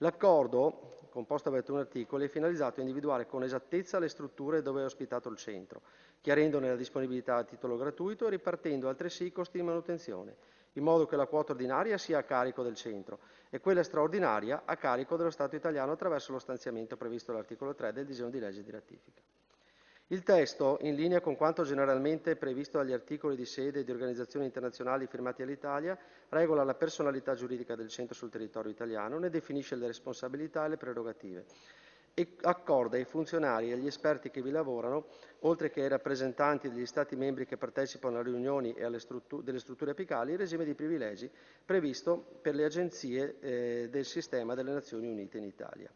L'accordo, composto da 21 articoli, è finalizzato a individuare con esattezza le strutture dove è ospitato il centro, chiarendone la disponibilità a titolo gratuito e ripartendo altresì i costi di manutenzione, in modo che la quota ordinaria sia a carico del centro e quella straordinaria a carico dello Stato italiano attraverso lo stanziamento previsto dall'articolo 3 del disegno di legge di ratifica. Il testo, in linea con quanto generalmente previsto dagli articoli di sede di organizzazioni internazionali firmati all'Italia, regola la personalità giuridica del centro sul territorio italiano, ne definisce le responsabilità e le prerogative e accorda ai funzionari e agli esperti che vi lavorano, oltre che ai rappresentanti degli Stati membri che partecipano alle riunioni e alle strutture, delle strutture apicali, il regime di privilegi previsto per le agenzie eh, del sistema delle Nazioni Unite in Italia,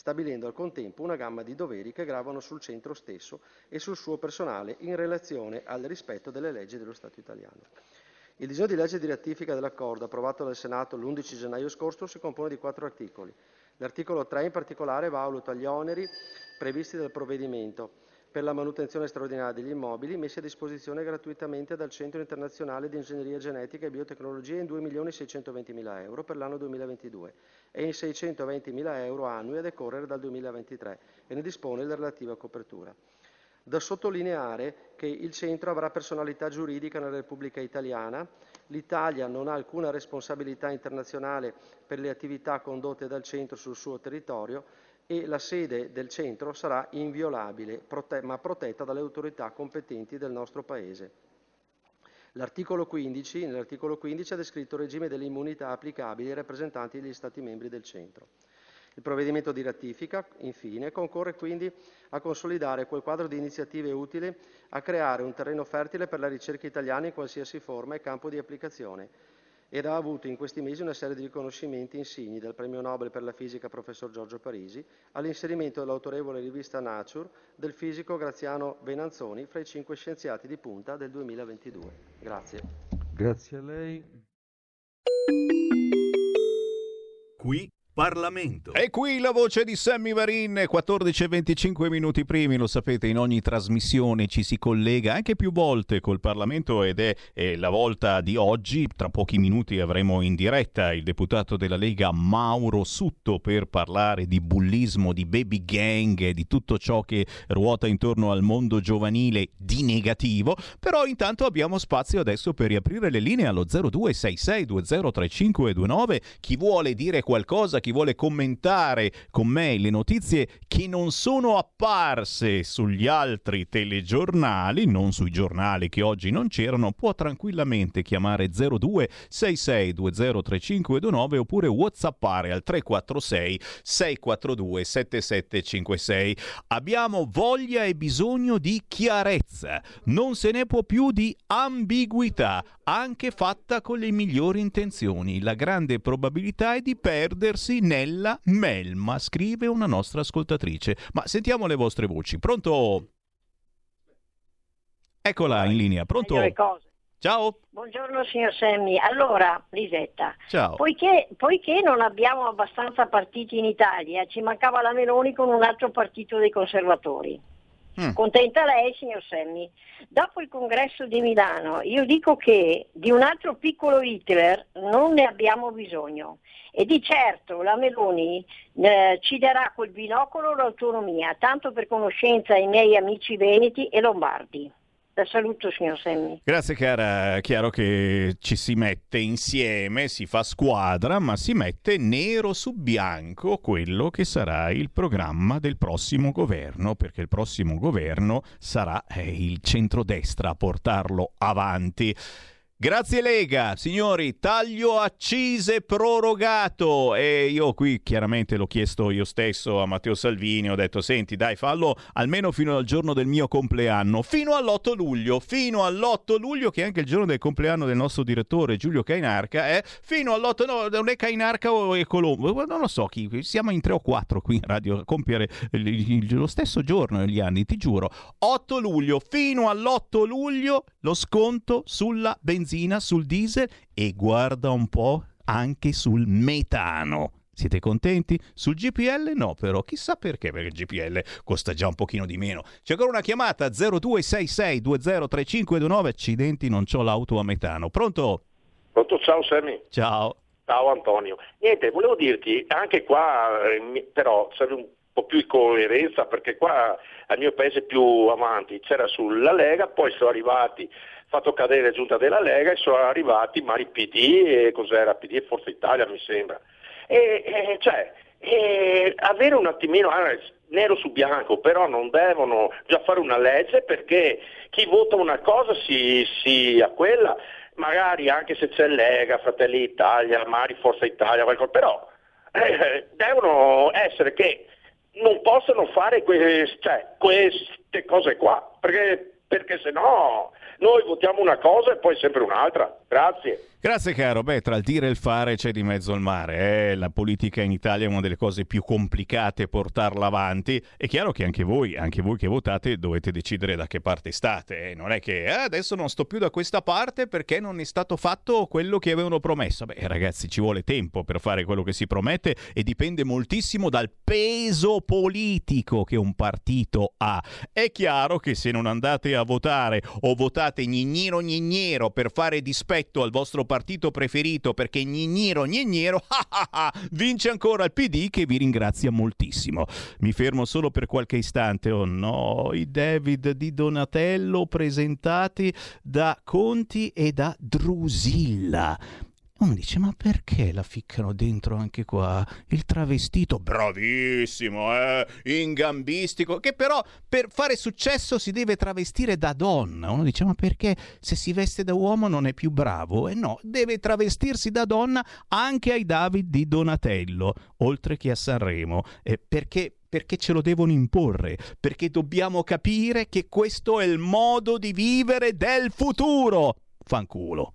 stabilendo al contempo una gamma di doveri che gravano sul centro stesso e sul suo personale in relazione al rispetto delle leggi dello Stato italiano. Il disegno di legge di ratifica dell'accordo approvato dal Senato l'11 gennaio scorso si compone di quattro articoli. L'articolo 3 in particolare valuta gli oneri previsti dal provvedimento per la manutenzione straordinaria degli immobili messi a disposizione gratuitamente dal Centro internazionale di ingegneria genetica e biotecnologia in 2.620.000 euro per l'anno 2022 e in 620.000 euro annui a decorrere dal 2023 e ne dispone la relativa copertura. Da sottolineare che il centro avrà personalità giuridica nella Repubblica Italiana, l'Italia non ha alcuna responsabilità internazionale per le attività condotte dal centro sul suo territorio e la sede del centro sarà inviolabile, prote- ma protetta dalle autorità competenti del nostro Paese. L'articolo 15, nell'articolo 15 ha descritto il regime delle immunità applicabili ai rappresentanti degli Stati membri del centro. Il provvedimento di ratifica, infine, concorre quindi a consolidare quel quadro di iniziative utili a creare un terreno fertile per la ricerca italiana in qualsiasi forma e campo di applicazione ed ha avuto in questi mesi una serie di riconoscimenti insigni, dal premio Nobel per la fisica professor Giorgio Parisi all'inserimento dell'autorevole rivista Nature del fisico Graziano Venanzoni fra i cinque scienziati di punta del 2022. Grazie. Grazie a lei. Qui Parlamento. E qui la voce di Sammy Varin, 14 e 25 minuti primi, lo sapete, in ogni trasmissione ci si collega anche più volte col Parlamento ed è, è, la volta di oggi. Tra pochi minuti avremo in diretta il deputato della Lega Mauro Sutto per parlare di bullismo, di baby gang di tutto ciò che ruota intorno al mondo giovanile di negativo. Però intanto abbiamo spazio adesso per riaprire le linee allo 0266203529. Chi vuole dire qualcosa, chi vuole commentare con me le notizie che non sono apparse sugli altri telegiornali, non sui giornali che oggi non c'erano, può tranquillamente chiamare 0266203529 oppure whatsappare al 346 642 7756. Abbiamo voglia e bisogno di chiarezza, non se ne può più di ambiguità, anche fatta con le migliori intenzioni. La grande probabilità è di perdersi nella melma, scrive una nostra ascoltatrice. Ma sentiamo le vostre voci. Pronto? Eccola in linea, pronto? Ciao. Buongiorno signor Semmi. Allora, Lisetta, Ciao. Poiché, poiché non abbiamo abbastanza partiti in Italia, ci mancava la Meloni con un altro partito dei conservatori. Mm. Contenta lei, signor Semmi? Dopo il congresso di Milano, io dico che di un altro piccolo Hitler non ne abbiamo bisogno. E di certo la Meloni eh, ci darà col binocolo l'autonomia, tanto per conoscenza ai miei amici veneti e lombardi. La saluto, signor Semmi. Grazie cara, chiaro che ci si mette insieme, si fa squadra, ma si mette nero su bianco quello che sarà il programma del prossimo governo, perché il prossimo governo sarà eh, il centrodestra a portarlo avanti. Grazie Lega, signori, taglio accise prorogato. E io qui chiaramente l'ho chiesto io stesso a Matteo Salvini, ho detto senti dai fallo almeno fino al giorno del mio compleanno, fino all'8 luglio, fino all'8 luglio che è anche il giorno del compleanno del nostro direttore Giulio Cainarca, eh? fino all'8, no, non è Cainarca o è Colombo, non lo so chi, siamo in tre o quattro qui in radio a compiere lo stesso giorno negli anni, ti giuro, 8 luglio, fino all'8 luglio lo sconto sulla benzina, sul diesel e guarda un po' anche sul metano. Siete contenti? Sul GPL no, però chissà perché, perché il GPL costa già un pochino di meno. C'è ancora una chiamata 0266203529. Accidenti, non c'ho l'auto a metano. Pronto? Pronto, ciao Sammy. Ciao. Ciao Antonio. Niente, volevo dirti, anche qua eh, però serve un po' più di coerenza perché qua al mio paese più avanti c'era sulla Lega, poi sono arrivati, fatto cadere giunta della Lega e sono arrivati Mari PD e cos'era PD e Forza Italia mi sembra. E, e, cioè, e avere un attimino ah, nero su bianco, però non devono già fare una legge perché chi vota una cosa si, si a quella, magari anche se c'è Lega, Fratelli d'Italia, magari Forza Italia, qualcosa, però eh, devono essere che non possono fare que- cioè, queste cose qua, perché, perché se no noi votiamo una cosa e poi sempre un'altra. Grazie. Grazie caro, beh tra il dire e il fare c'è di mezzo il mare, eh? la politica in Italia è una delle cose più complicate portarla avanti, è chiaro che anche voi, anche voi che votate dovete decidere da che parte state, eh? non è che "Ah, adesso non sto più da questa parte perché non è stato fatto quello che avevano promesso, beh ragazzi ci vuole tempo per fare quello che si promette e dipende moltissimo dal peso politico che un partito ha, è chiaro che se non andate a votare o votate gnignero gnignero per fare dispetto al vostro partito preferito perché gnignero gnignero ah, ah, ah, vince ancora il PD che vi ringrazia moltissimo. Mi fermo solo per qualche istante. Oh no, i David di Donatello presentati da Conti e da Drusilla. Uno dice, ma perché la ficcano dentro anche qua? Il travestito, bravissimo, eh? ingambistico, che però per fare successo si deve travestire da donna. Uno dice, ma perché se si veste da uomo non è più bravo? E no, deve travestirsi da donna anche ai David di Donatello, oltre che a Sanremo. Eh, perché perché ce lo devono imporre, perché dobbiamo capire che questo è il modo di vivere del futuro. Fanculo.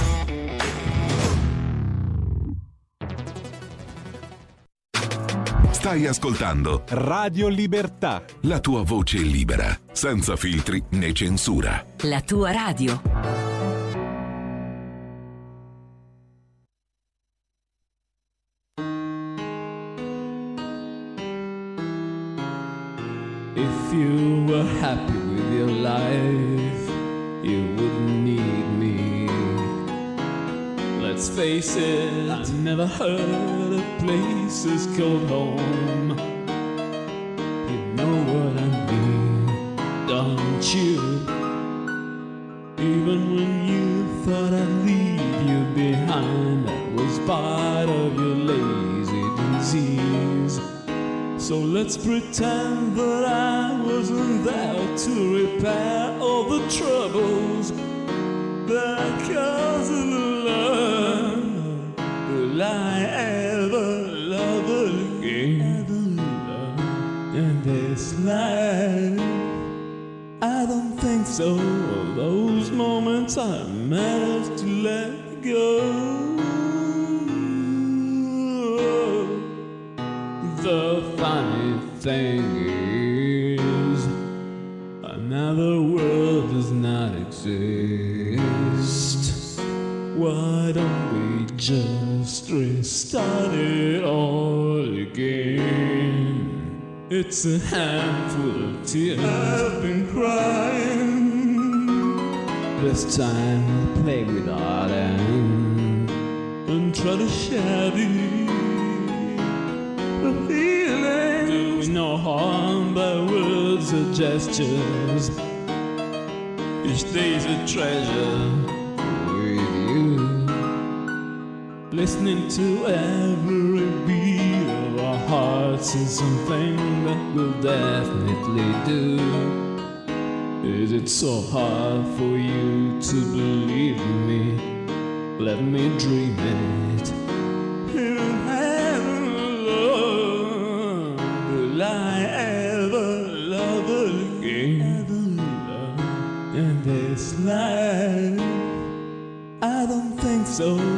Stai ascoltando Radio Libertà. la tua voce libera, senza filtri né censura. La tua radio. If you were happy with your life, face it, I never heard of places called home. You know what I mean, don't you? Even when you thought I'd leave you behind, that was part of your lazy disease. So let's pretend that I wasn't there to repair all the troubles that caused the. Will I ever love again in this life? I don't think so. Those moments I managed to let go. The funny thing is, another world does not exist. Why don't we just restart it all again? It's a handful of tears. I've been crying. This time I'll play with darling and try to share the, the feeling. Doing no harm by words or gestures. Each day's a treasure Listening to every beat of our hearts is something that we'll definitely do. Is it so hard for you to believe me? Let me dream it. In heaven will I ever love again? In this life, I don't think so.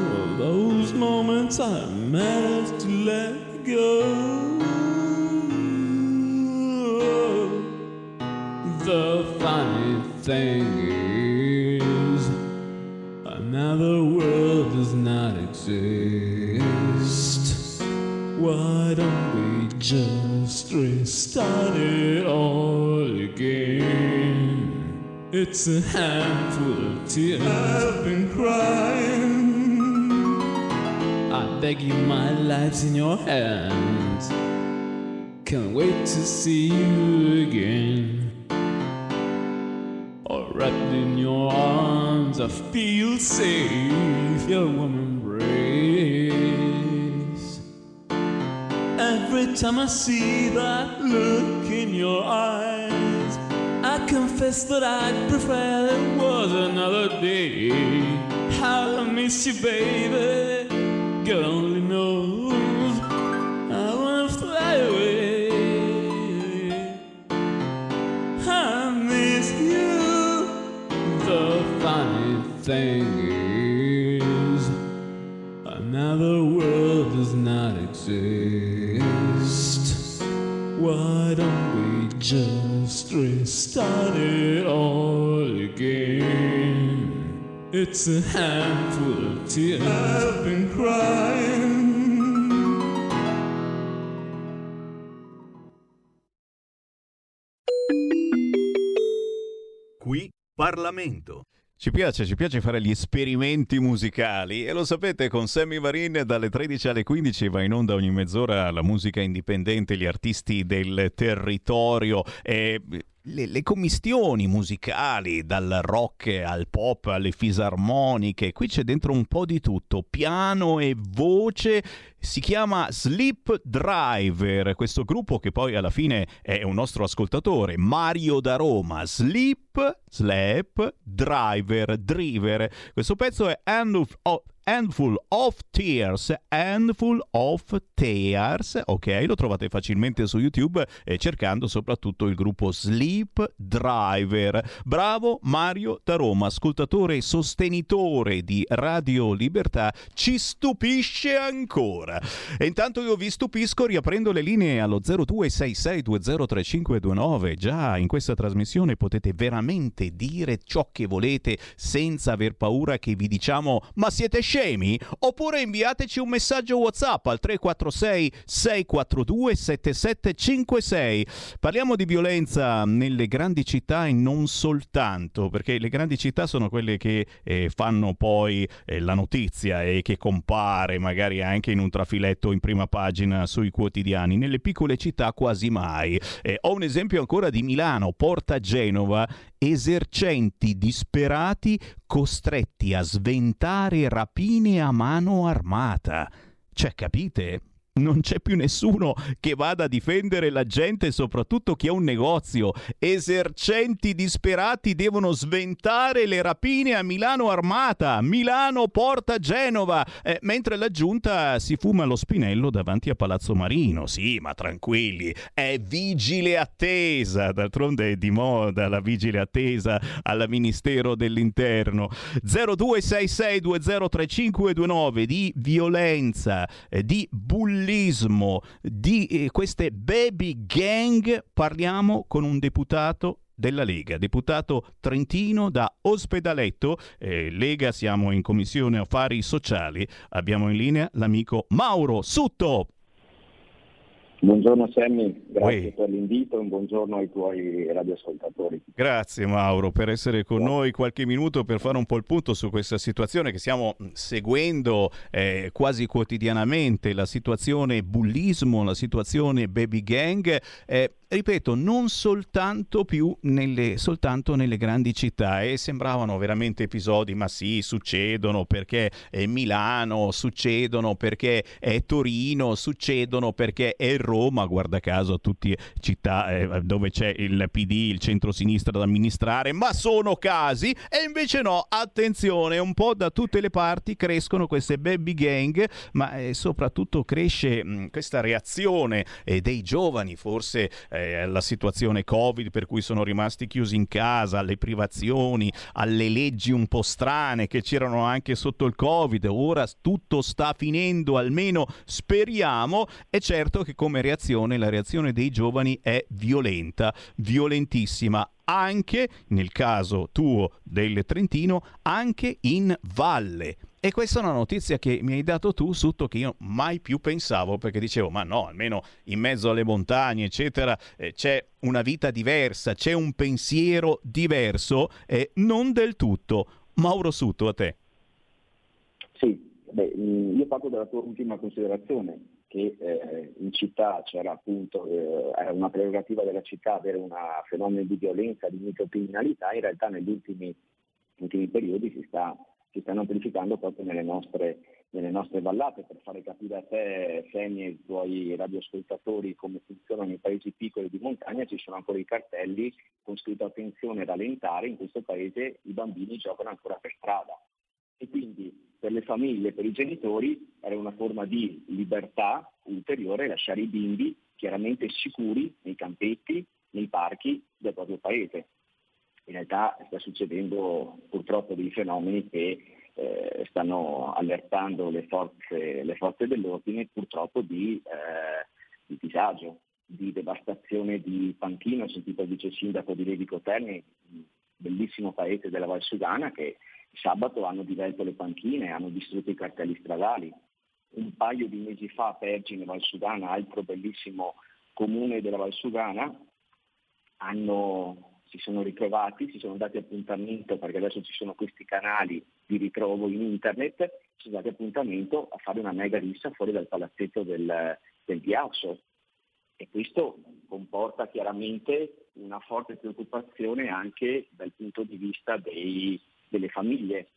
Moments I managed to let go. The funny thing is, another world does not exist. Why don't we just restart it all again? It's a handful of tears. I've been crying. Beg you, my life's in your hands. Can't wait to see you again. Or wrapped in your arms, I feel safe. Your warm embrace. Every time I see that look in your eyes, I confess that I'd prefer it was another day. How I miss you, baby. God only knows. I wanna fly away. I miss you. The funny thing is, another world does not exist. Why don't we just restart it all? It's a handful of tears. I've been crying. Qui Parlamento. Ci piace, ci piace fare gli esperimenti musicali e lo sapete con Sammy Varin dalle 13 alle 15 va in onda ogni mezz'ora la musica indipendente, gli artisti del territorio e le, le commistioni musicali dal rock al pop alle fisarmoniche, qui c'è dentro un po' di tutto, piano e voce si chiama Sleep Driver, questo gruppo che poi alla fine è un nostro ascoltatore, Mario da Roma, Sleep, Sleep Driver, Driver. Questo pezzo è End of, oh, Handful of Tears, Handful of Tears, ok? Lo trovate facilmente su YouTube eh, cercando soprattutto il gruppo Sleep Driver. Bravo Mario da Roma, ascoltatore e sostenitore di Radio Libertà, ci stupisce ancora. E intanto io vi stupisco riaprendo le linee allo 0266203529. Già in questa trasmissione potete veramente dire ciò che volete senza aver paura che vi diciamo ma siete scemi? Oppure inviateci un messaggio WhatsApp al 346 642 7756. Parliamo di violenza nelle grandi città e non soltanto, perché le grandi città sono quelle che eh, fanno poi eh, la notizia e che compare magari anche in un trafiletto in prima pagina sui quotidiani. Nelle piccole città quasi mai. Eh, ho un esempio ancora di Milano, Porta Genova, esercenti disperati costretti a sventare rapine a mano armata. Cioè, capite? Non c'è più nessuno che vada a difendere la gente, soprattutto chi ha un negozio. Esercenti disperati devono sventare le rapine a Milano Armata, Milano Porta Genova, eh, mentre la giunta si fuma lo spinello davanti a Palazzo Marino. Sì, ma tranquilli, è vigile attesa. D'altronde è di moda la vigile attesa al Ministero dell'Interno. 0266203529 di violenza, eh, di bullismo bullismo, di eh, queste baby gang, parliamo con un deputato della Lega, deputato trentino da Ospedaletto, eh, Lega siamo in commissione affari sociali, abbiamo in linea l'amico Mauro Sutto. Buongiorno Sammy, grazie Uè. per l'invito e un buongiorno ai tuoi radioascoltatori. Grazie Mauro per essere con noi qualche minuto per fare un po' il punto su questa situazione che stiamo seguendo eh, quasi quotidianamente, la situazione bullismo, la situazione baby gang. eh, ripeto, non soltanto più nelle, soltanto nelle grandi città e sembravano veramente episodi, ma sì, succedono perché è Milano, succedono perché è Torino, succedono perché è Roma, guarda caso, tutte città eh, dove c'è il PD, il centro-sinistra da amministrare, ma sono casi e invece no, attenzione, un po' da tutte le parti crescono queste baby gang, ma eh, soprattutto cresce mh, questa reazione eh, dei giovani, forse eh, alla situazione Covid per cui sono rimasti chiusi in casa, alle privazioni, alle leggi un po' strane che c'erano anche sotto il Covid. Ora tutto sta finendo, almeno speriamo. È certo che come reazione la reazione dei giovani è violenta, violentissima anche nel caso tuo del Trentino, anche in valle. E questa è una notizia che mi hai dato tu, Sutto, che io mai più pensavo, perché dicevo, ma no, almeno in mezzo alle montagne, eccetera, eh, c'è una vita diversa, c'è un pensiero diverso, e non del tutto. Mauro Sutto, a te. Sì, beh, mh, io parto dalla tua ultima considerazione, che eh, in città c'era appunto, eh, era una prerogativa della città avere un fenomeno di violenza, di microcriminalità, in realtà negli ultimi, ultimi periodi si, sta, si stanno amplificando proprio nelle nostre, nelle nostre vallate. Per fare capire a te, Semi e ai tuoi radioascoltatori come funzionano i paesi piccoli di montagna, ci sono ancora i cartelli con scritto attenzione rallentare, in questo paese i bambini giocano ancora per strada e quindi per le famiglie, per i genitori era una forma di libertà ulteriore lasciare i bimbi chiaramente sicuri nei campetti, nei parchi del proprio paese. In realtà sta succedendo purtroppo dei fenomeni che eh, stanno allertando le forze, le forze dell'ordine purtroppo di, eh, di disagio, di devastazione di panchino, ho sentito il vice sindaco di Levico Terni, bellissimo paese della Val Sudana che sabato hanno divelto le panchine, hanno distrutto i cartelli stradali. Un paio di mesi fa Pergine, Val Sudana, altro bellissimo comune della Val Sudana, hanno, si sono ritrovati, si sono dati appuntamento, perché adesso ci sono questi canali di ritrovo in internet, si sono dati appuntamento a fare una mega rissa fuori dal palazzetto del, del ghiaccio. E questo comporta chiaramente una forte preoccupazione anche dal punto di vista dei, delle famiglie.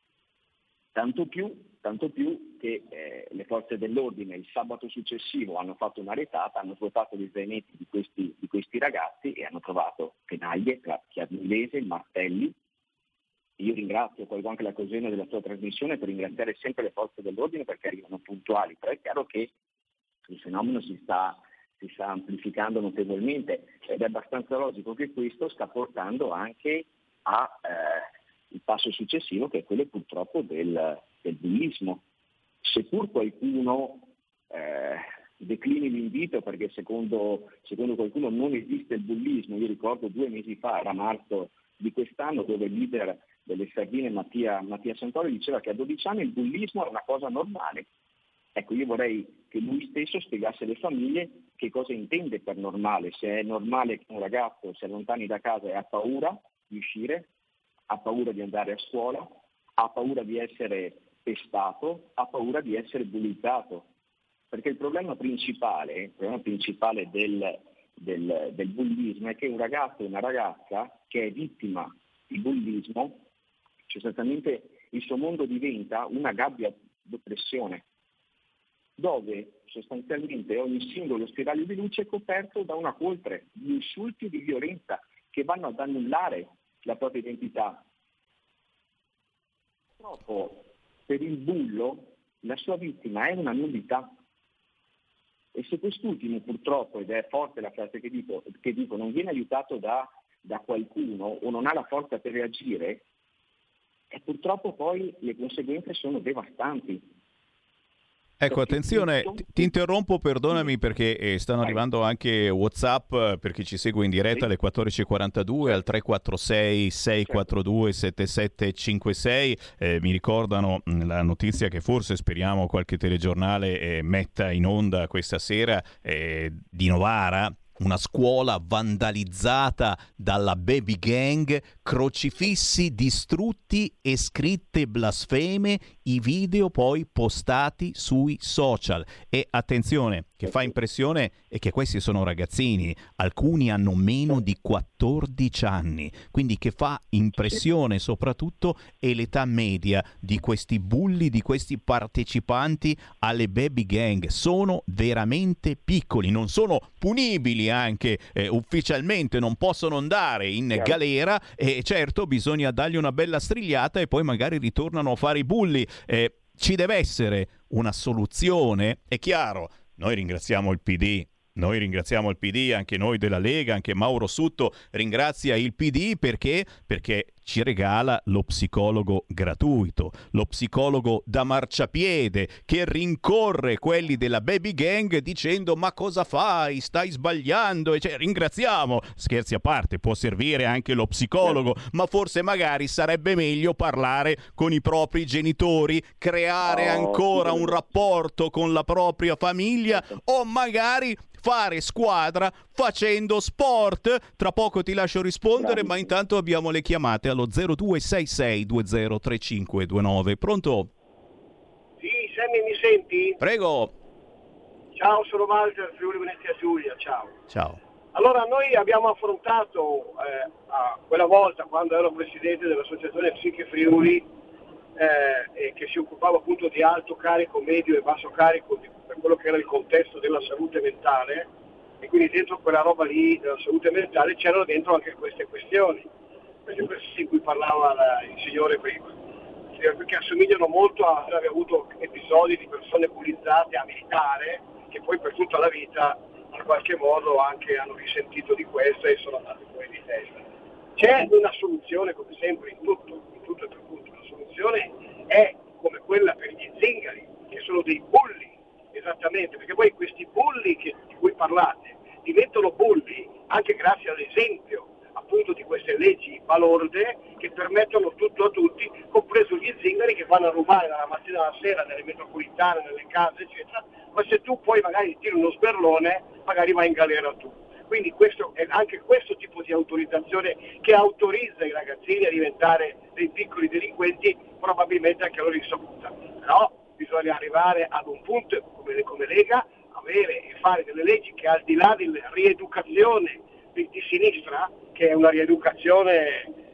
Tanto più, tanto più che eh, le forze dell'ordine il sabato successivo hanno fatto una retata, hanno trovato gli zainetti di questi, di questi ragazzi e hanno trovato penaglie, chiavi inglese, martelli. Io ringrazio, colgo anche l'occasione della sua trasmissione per ringraziare sempre le forze dell'ordine perché arrivano puntuali, però è chiaro che il fenomeno si sta, si sta amplificando notevolmente ed è abbastanza logico che questo sta portando anche a... Eh, il passo successivo che è quello purtroppo del, del bullismo. Seppur qualcuno eh, declini l'invito perché secondo, secondo, qualcuno non esiste il bullismo, io ricordo due mesi fa, era marzo di quest'anno, dove il leader delle sardine Mattia, Mattia Santoro diceva che a 12 anni il bullismo è una cosa normale. Ecco, io vorrei che lui stesso spiegasse alle famiglie che cosa intende per normale, se è normale che un ragazzo si allontani da casa e ha paura di uscire, ha paura di andare a scuola, ha paura di essere pestato, ha paura di essere bullizzato. Perché il problema principale, il problema principale del, del, del, bullismo è che un ragazzo e una ragazza che è vittima di bullismo, sostanzialmente il suo mondo diventa una gabbia d'oppressione, dove sostanzialmente ogni singolo spiraglio di luce è coperto da una coltre di insulti e di violenza che vanno ad annullare la propria identità. Purtroppo per il bullo la sua vittima è una nullità. E se quest'ultimo purtroppo, ed è forte la frase che dico, che dico non viene aiutato da, da qualcuno o non ha la forza per reagire, e purtroppo poi le conseguenze sono devastanti. Ecco, attenzione, ti, interrompo, perdonami perché eh, stanno arrivando anche WhatsApp eh, per chi ci segue in diretta alle 14.42 al 346 642 7756. Eh, mi ricordano mh, la notizia che forse speriamo qualche telegiornale eh, metta in onda questa sera eh, di Novara una scuola vandalizzata dalla baby gang, crocifissi distrutti e scritte blasfeme, i video poi postati sui social. E attenzione, che fa impressione è che questi sono ragazzini, alcuni hanno meno di 14 anni, quindi che fa impressione soprattutto è l'età media di questi bulli, di questi partecipanti alle baby gang. Sono veramente piccoli, non sono punibili anche eh, ufficialmente, non possono andare in galera e certo bisogna dargli una bella strigliata e poi magari ritornano a fare i bulli. Eh, ci deve essere una soluzione, è chiaro, noi ringraziamo il PD. Noi ringraziamo il PD, anche noi della Lega, anche Mauro Sutto ringrazia il PD perché? Perché ci regala lo psicologo gratuito, lo psicologo da marciapiede che rincorre quelli della baby gang dicendo ma cosa fai, stai sbagliando, e cioè, ringraziamo, scherzi a parte, può servire anche lo psicologo, ma forse magari sarebbe meglio parlare con i propri genitori, creare Oh, ancora un rapporto con la propria famiglia o magari fare squadra facendo sport. Tra poco ti lascio rispondere, ma intanto abbiamo le chiamate allo 0266203529. Pronto? Sì, Sammy mi senti? Prego. Ciao, sono Walter, Friuli Venezia Giulia, ciao. Ciao. Allora, noi abbiamo affrontato eh, quella volta, quando ero presidente dell'associazione Psiche Friuli, eh, e che si occupava appunto di alto carico, medio e basso carico, di, per quello che era il contesto della salute mentale, e quindi dentro quella roba lì della salute mentale c'erano dentro anche queste questioni, queste questioni di cui parlava la- il signore prima, che assomigliano molto a aver avuto episodi di persone bullizzate a militare, che poi per tutta la vita in qualche modo anche hanno risentito di questo e sono andati fuori di testa. C'è una soluzione come sempre in tutto, in tutto e per tutto, la soluzione è come quella per gli zingari, che sono dei bulli, esattamente, perché poi questi bulli di cui parlate diventano bulli anche grazie all'esempio appunto di queste leggi balorde che permettono tutto a tutti, compreso gli zingari che vanno a rubare dalla mattina alla sera nelle metropolitane, nelle case, eccetera, ma se tu poi magari tiri uno sberlone, magari vai in galera tu. Quindi questo è anche questo tipo di autorizzazione che autorizza i ragazzini a diventare dei piccoli delinquenti, probabilmente anche loro insaputa. Però bisogna arrivare ad un punto come, come Lega, avere e fare delle leggi che al di là della rieducazione di, di sinistra, che è una rieducazione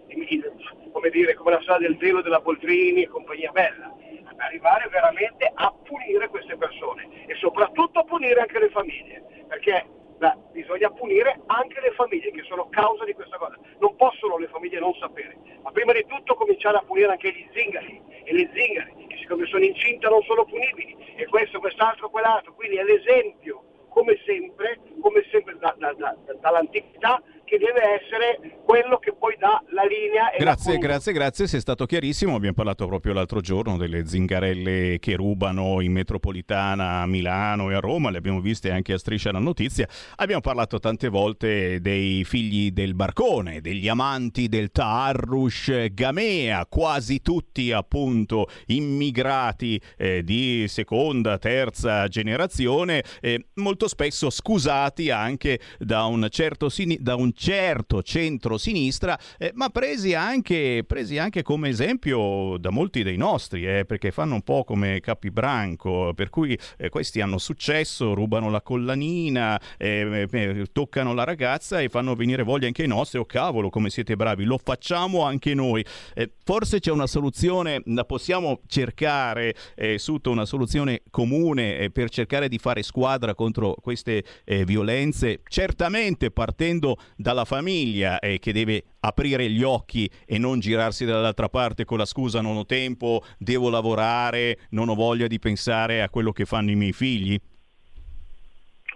come dire, come la strada del velo della Boldrini e compagnia bella, arrivare veramente a punire queste persone e soprattutto punire anche le famiglie, perché beh, bisogna punire anche le famiglie che sono causa di questa cosa. Non possono le famiglie non sapere, ma prima di tutto cominciare a punire anche gli zingari e le zingare, che siccome sono incinta non sono punibili, e questo, quest'altro, quell'altro. Quindi è l'esempio, come sempre, come sempre da- da- da- dall'antichità, che deve essere quello che poi dà la linea e la Grazie, grazie, grazie, sei stato chiarissimo. Abbiamo parlato proprio l'altro giorno delle zingarelle che rubano in metropolitana a Milano e a Roma, le abbiamo viste anche a Striscia la Notizia. Abbiamo parlato tante volte dei figli del barcone, degli amanti del Taarrush Gamea, quasi tutti appunto immigrati eh, di seconda, terza generazione, eh, molto spesso scusati anche da un certo, da un certo centro-sinistra, eh, ma presi anche, presi anche come esempio da molti dei nostri, eh, perché fanno un po' come Capibranco, per cui eh, questi hanno successo, rubano la collanina, eh, eh, toccano la ragazza e fanno venire voglia anche ai nostri, oh cavolo come siete bravi, lo facciamo anche noi. Eh, forse c'è una soluzione, la possiamo cercare eh, sotto una soluzione comune per cercare di fare squadra contro queste violenze, certamente partendo dalla famiglia eh, che deve aprire gli occhi e non girarsi dall'altra parte con la scusa non ho tempo, devo lavorare, non ho voglia di pensare a quello che fanno i miei figli.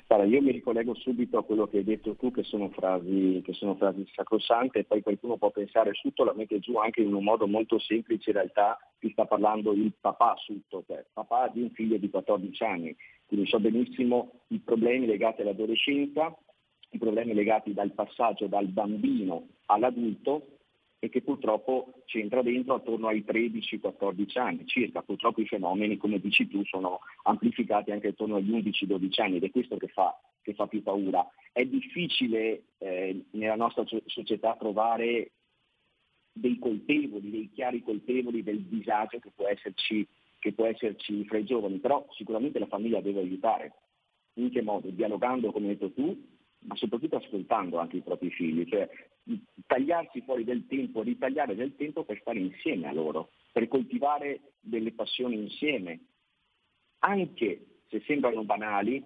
Guarda, io mi ricollego subito a quello che hai detto tu, che sono frasi, che sono frasi sacrosante, e poi qualcuno può pensare Sutto la mette giù anche in un modo molto semplice, in realtà ti sta parlando il papà Sutto, cioè papà di un figlio di 14 anni, quindi so benissimo i problemi legati all'adolescenza, i problemi legati dal passaggio dal bambino all'adulto e che purtroppo c'entra dentro attorno ai 13-14 anni circa. Purtroppo i fenomeni, come dici tu, sono amplificati anche attorno agli 11-12 anni ed è questo che fa, che fa più paura. È difficile eh, nella nostra società trovare dei colpevoli, dei chiari colpevoli del disagio che può esserci, che può esserci fra i giovani, però sicuramente la famiglia deve aiutare. In che modo? Dialogando, come hai detto tu, ma soprattutto ascoltando anche i propri figli, cioè tagliarsi fuori del tempo, ritagliare del tempo per stare insieme a loro, per coltivare delle passioni insieme. Anche se sembrano banali,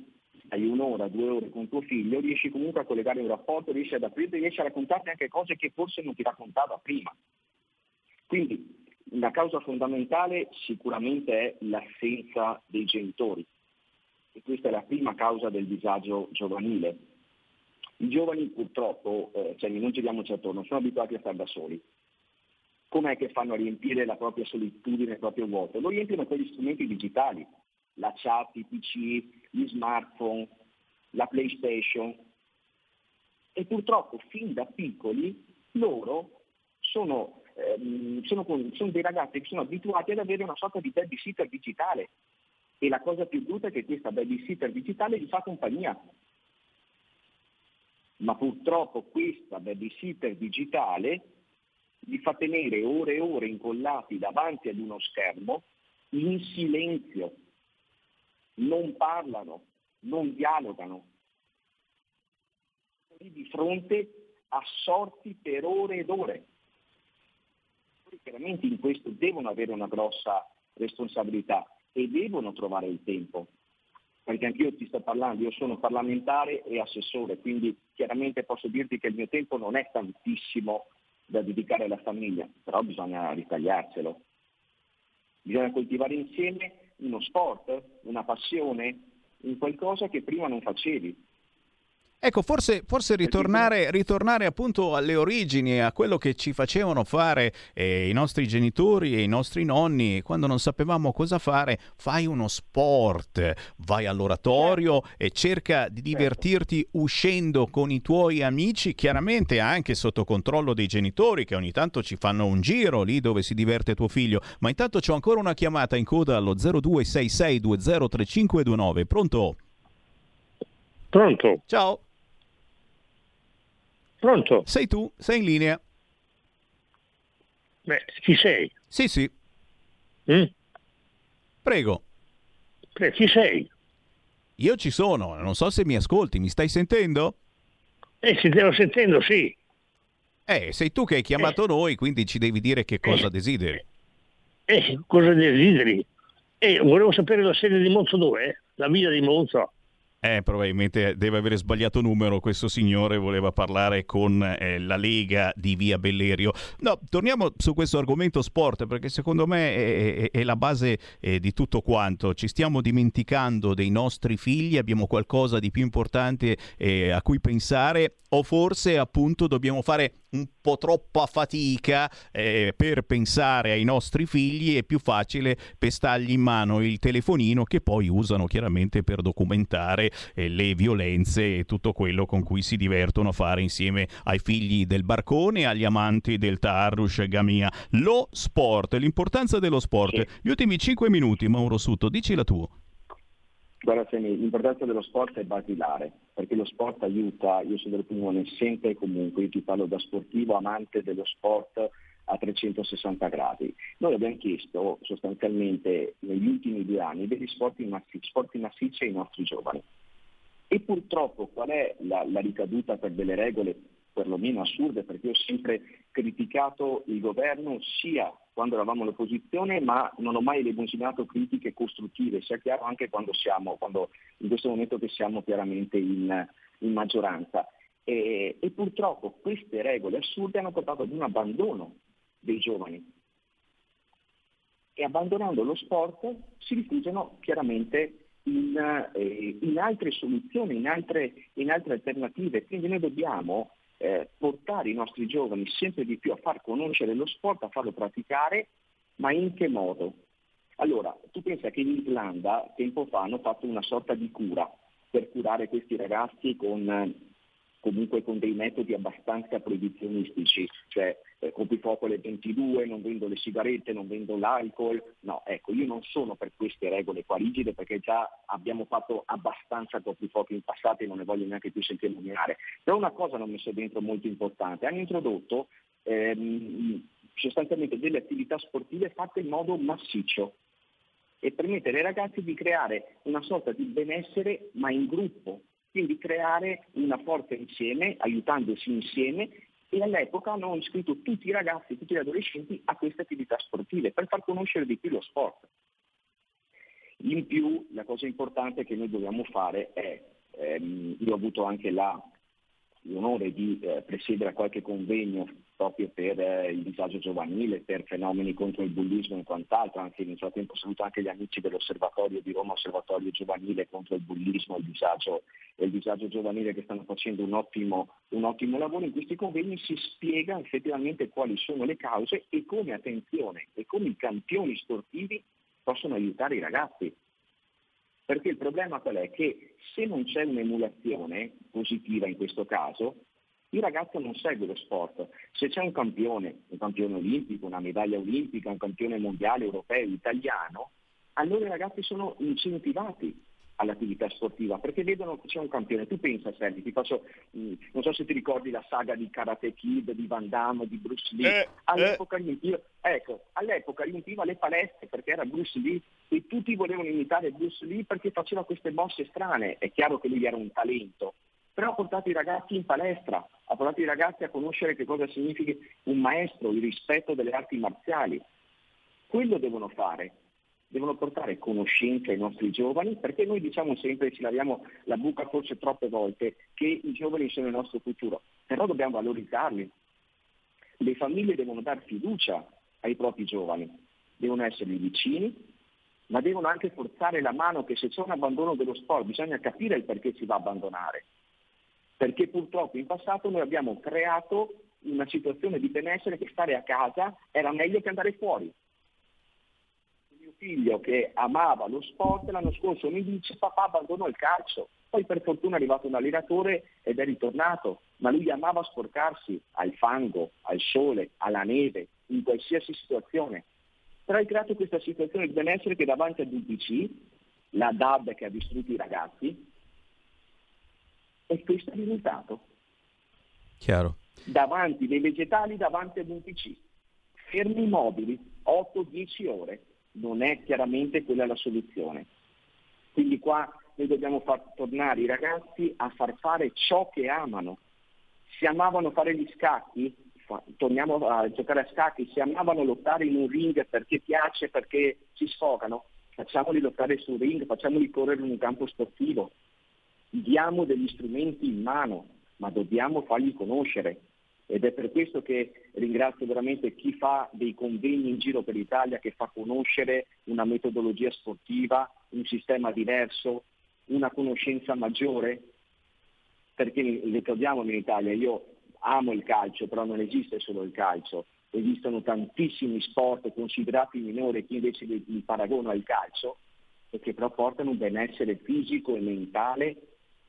hai un'ora, due ore con tuo figlio, riesci comunque a collegare un rapporto, riesci ad aprirti, riesci a raccontarti anche cose che forse non ti raccontava prima. Quindi la causa fondamentale sicuramente è l'assenza dei genitori e questa è la prima causa del disagio giovanile. I giovani purtroppo, eh, cioè non giriamoci attorno, sono abituati a stare da soli. Com'è che fanno a riempire la propria solitudine, il proprio vuoto? Lo riempiono con gli strumenti digitali, la chat, i PC, gli smartphone, la PlayStation. E purtroppo fin da piccoli loro sono, ehm, sono, sono dei ragazzi che sono abituati ad avere una sorta di babysitter digitale. E la cosa più brutta è che questa babysitter digitale gli fa compagnia ma purtroppo questa babysitter digitale li fa tenere ore e ore incollati davanti ad uno schermo in silenzio, non parlano, non dialogano, lì di fronte assorti per ore ed ore. Chiaramente in questo devono avere una grossa responsabilità e devono trovare il tempo perché anch'io ti sto parlando, io sono parlamentare e assessore, quindi chiaramente posso dirti che il mio tempo non è tantissimo da dedicare alla famiglia, però bisogna ritagliarselo. Bisogna coltivare insieme uno sport, una passione, un qualcosa che prima non facevi. Ecco, forse, forse ritornare, ritornare, appunto alle origini, a quello che ci facevano fare eh, i nostri genitori e i nostri nonni, quando non sapevamo cosa fare, fai uno sport, vai all'oratorio certo. e cerca di divertirti uscendo con i tuoi amici, chiaramente anche sotto controllo dei genitori che ogni tanto ci fanno un giro lì dove si diverte tuo figlio. Ma intanto c'ho ancora una chiamata in coda allo 0266203529. Pronto? Pronto? Ciao. Pronto? Sei tu, sei in linea. Beh, chi sei? Sì, sì. Mm? Prego. Prego, chi sei? Io ci sono, non so se mi ascolti, mi stai sentendo? Eh, ti devo sentendo, sì. Eh, sei tu che hai chiamato eh. noi, quindi ci devi dire che cosa eh. desideri. Eh, cosa desideri? Eh, volevo sapere la sede di Monzo dove? La villa di Monzo. Eh, probabilmente deve avere sbagliato numero questo signore, voleva parlare con eh, la Lega di Via Bellerio. No, torniamo su questo argomento sport perché secondo me è, è, è la base eh, di tutto quanto. Ci stiamo dimenticando dei nostri figli, abbiamo qualcosa di più importante eh, a cui pensare o forse appunto dobbiamo fare un po' troppa fatica eh, per pensare ai nostri figli è più facile pestargli in mano il telefonino che poi usano chiaramente per documentare eh, le violenze e tutto quello con cui si divertono a fare insieme ai figli del barcone e agli amanti del Tarush Gamia. Lo sport, l'importanza dello sport. Sì. Gli ultimi 5 minuti, Mauro Sutto, dici la tua. Guarda Semi, l'importanza dello sport è basilare, perché lo sport aiuta, io sono dell'opinione sempre e comunque, io ti parlo da sportivo, amante dello sport a 360 gradi. Noi abbiamo chiesto sostanzialmente negli ultimi due anni degli sport massicci, sport in massiccia ai nostri giovani. E purtroppo qual è la, la ricaduta per delle regole perlomeno assurde, perché ho sempre criticato il governo sia quando eravamo all'opposizione, ma non ho mai elemosinato critiche costruttive, sia chiaro anche quando siamo, quando in questo momento che siamo chiaramente in, in maggioranza. E, e, purtroppo queste regole assurde hanno portato ad un abbandono dei giovani. E abbandonando lo sport si rifugiano chiaramente in, eh, in altre soluzioni, in altre, in altre, alternative. Quindi noi dobbiamo eh, portare i nostri giovani sempre di più a far conoscere lo sport, a farlo praticare, ma in che modo? Allora, tu pensa che in Islanda tempo fa hanno fatto una sorta di cura per curare questi ragazzi con comunque con dei metodi abbastanza proibizionistici, cioè eh, fuoco alle 22, non vendo le sigarette, non vendo l'alcol. No, ecco, io non sono per queste regole qua rigide perché già abbiamo fatto abbastanza fuoco in passato e non ne voglio neanche più sentire nominare. Però una cosa hanno messo dentro molto importante, hanno introdotto ehm, sostanzialmente delle attività sportive fatte in modo massiccio e permettere ai ragazzi di creare una sorta di benessere ma in gruppo, quindi creare una forza insieme, aiutandosi insieme e all'epoca hanno iscritto tutti i ragazzi, tutti gli adolescenti a queste attività sportive per far conoscere di più lo sport. In più la cosa importante che noi dobbiamo fare è, ehm, io ho avuto anche la, l'onore di eh, presiedere qualche convegno proprio per eh, il disagio giovanile, per fenomeni contro il bullismo e quant'altro, anche nel frattempo saluto anche gli amici dell'osservatorio di Roma, osservatorio giovanile contro il bullismo e il disagio, e il disagio giovanile che stanno facendo un ottimo, un ottimo lavoro. In questi convegni si spiega effettivamente quali sono le cause e come, attenzione, e come i campioni sportivi possono aiutare i ragazzi. Perché il problema qual è? Che se non c'è un'emulazione positiva in questo caso, il ragazzo non segue lo sport. Se c'è un campione, un campione olimpico, una medaglia olimpica, un campione mondiale, europeo, italiano, allora i ragazzi sono incentivati all'attività sportiva perché vedono che c'è un campione. Tu pensa, Sergi, ti faccio, mh, non so se ti ricordi la saga di Karate Kid, di Van Damme, di Bruce Lee. Eh, all'epoca, eh. Riempiva, ecco, all'epoca riempiva le palestre perché era Bruce Lee e tutti volevano imitare Bruce Lee perché faceva queste mosse strane. È chiaro che lui era un talento, però ha portato i ragazzi in palestra, ha portato i ragazzi a conoscere che cosa significa un maestro, il rispetto delle arti marziali. Quello devono fare, devono portare conoscenza ai nostri giovani, perché noi diciamo sempre, ci laviamo la buca forse troppe volte, che i giovani sono il nostro futuro, però dobbiamo valorizzarli. Le famiglie devono dare fiducia ai propri giovani, devono esserli vicini, ma devono anche forzare la mano che se c'è un abbandono dello sport bisogna capire il perché si va a abbandonare. Perché purtroppo in passato noi abbiamo creato una situazione di benessere che stare a casa era meglio che andare fuori figlio che amava lo sport l'anno scorso mi dice papà abbandonò il calcio. Poi per fortuna è arrivato un allenatore ed è ritornato, ma lui amava sporcarsi al fango, al sole, alla neve, in qualsiasi situazione. Però hai creato questa situazione di benessere che davanti ad UPC, la DAB che ha distrutto i ragazzi, e questo è il risultato. Chiaro. Davanti dei vegetali, davanti ad un PC. Fermi immobili, 8-10 ore non è chiaramente quella la soluzione. Quindi qua noi dobbiamo far tornare i ragazzi a far fare ciò che amano. Se amavano fare gli scacchi, fa, torniamo a giocare a scacchi, se amavano lottare in un ring perché piace, perché si sfogano, facciamoli lottare sul ring, facciamoli correre in un campo sportivo. Diamo degli strumenti in mano, ma dobbiamo fargli conoscere ed è per questo che ringrazio veramente chi fa dei convegni in giro per l'Italia, che fa conoscere una metodologia sportiva, un sistema diverso, una conoscenza maggiore, perché ricordiamo in Italia, io amo il calcio, però non esiste solo il calcio, esistono tantissimi sport considerati minori che invece li paragono al calcio e che però portano un benessere fisico e mentale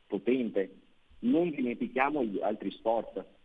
potente. Non dimentichiamo gli altri sport.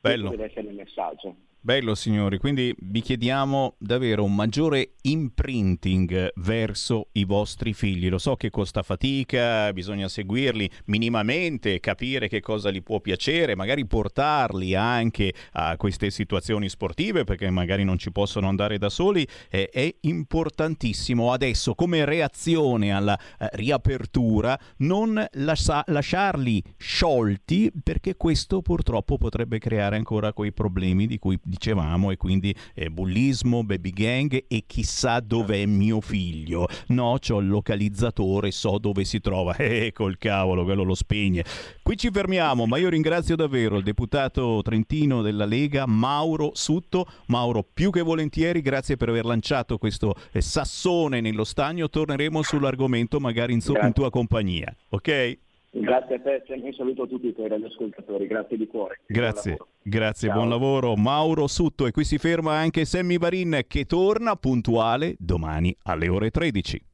Bello. Questo deve essere il messaggio. Bello signori, quindi vi chiediamo davvero un maggiore imprinting verso i vostri figli. Lo so che costa fatica, bisogna seguirli minimamente, capire che cosa gli può piacere, magari portarli anche a queste situazioni sportive perché magari non ci possono andare da soli. Eh, è importantissimo adesso come reazione alla eh, riapertura non lascia- lasciarli sciolti perché questo purtroppo potrebbe creare ancora quei problemi di cui dicevamo, e quindi eh, bullismo, baby gang e chissà dov'è mio figlio. No, c'ho il localizzatore, so dove si trova. Eh, col cavolo, quello lo spegne. Qui ci fermiamo, ma io ringrazio davvero il deputato trentino della Lega, Mauro Sutto. Mauro, più che volentieri, grazie per aver lanciato questo eh, sassone nello stagno. Torneremo sull'argomento magari in, so- in tua compagnia, ok? Grazie a te, un saluto a tutti i tuoi radioascoltatori, grazie di cuore. Grazie, Buon grazie, Ciao. buon lavoro. Mauro Sutto e qui si ferma anche Sammy Varin che torna puntuale domani alle ore 13.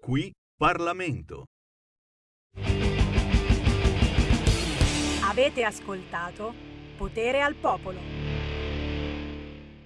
Qui Parlamento. Avete ascoltato Potere al Popolo.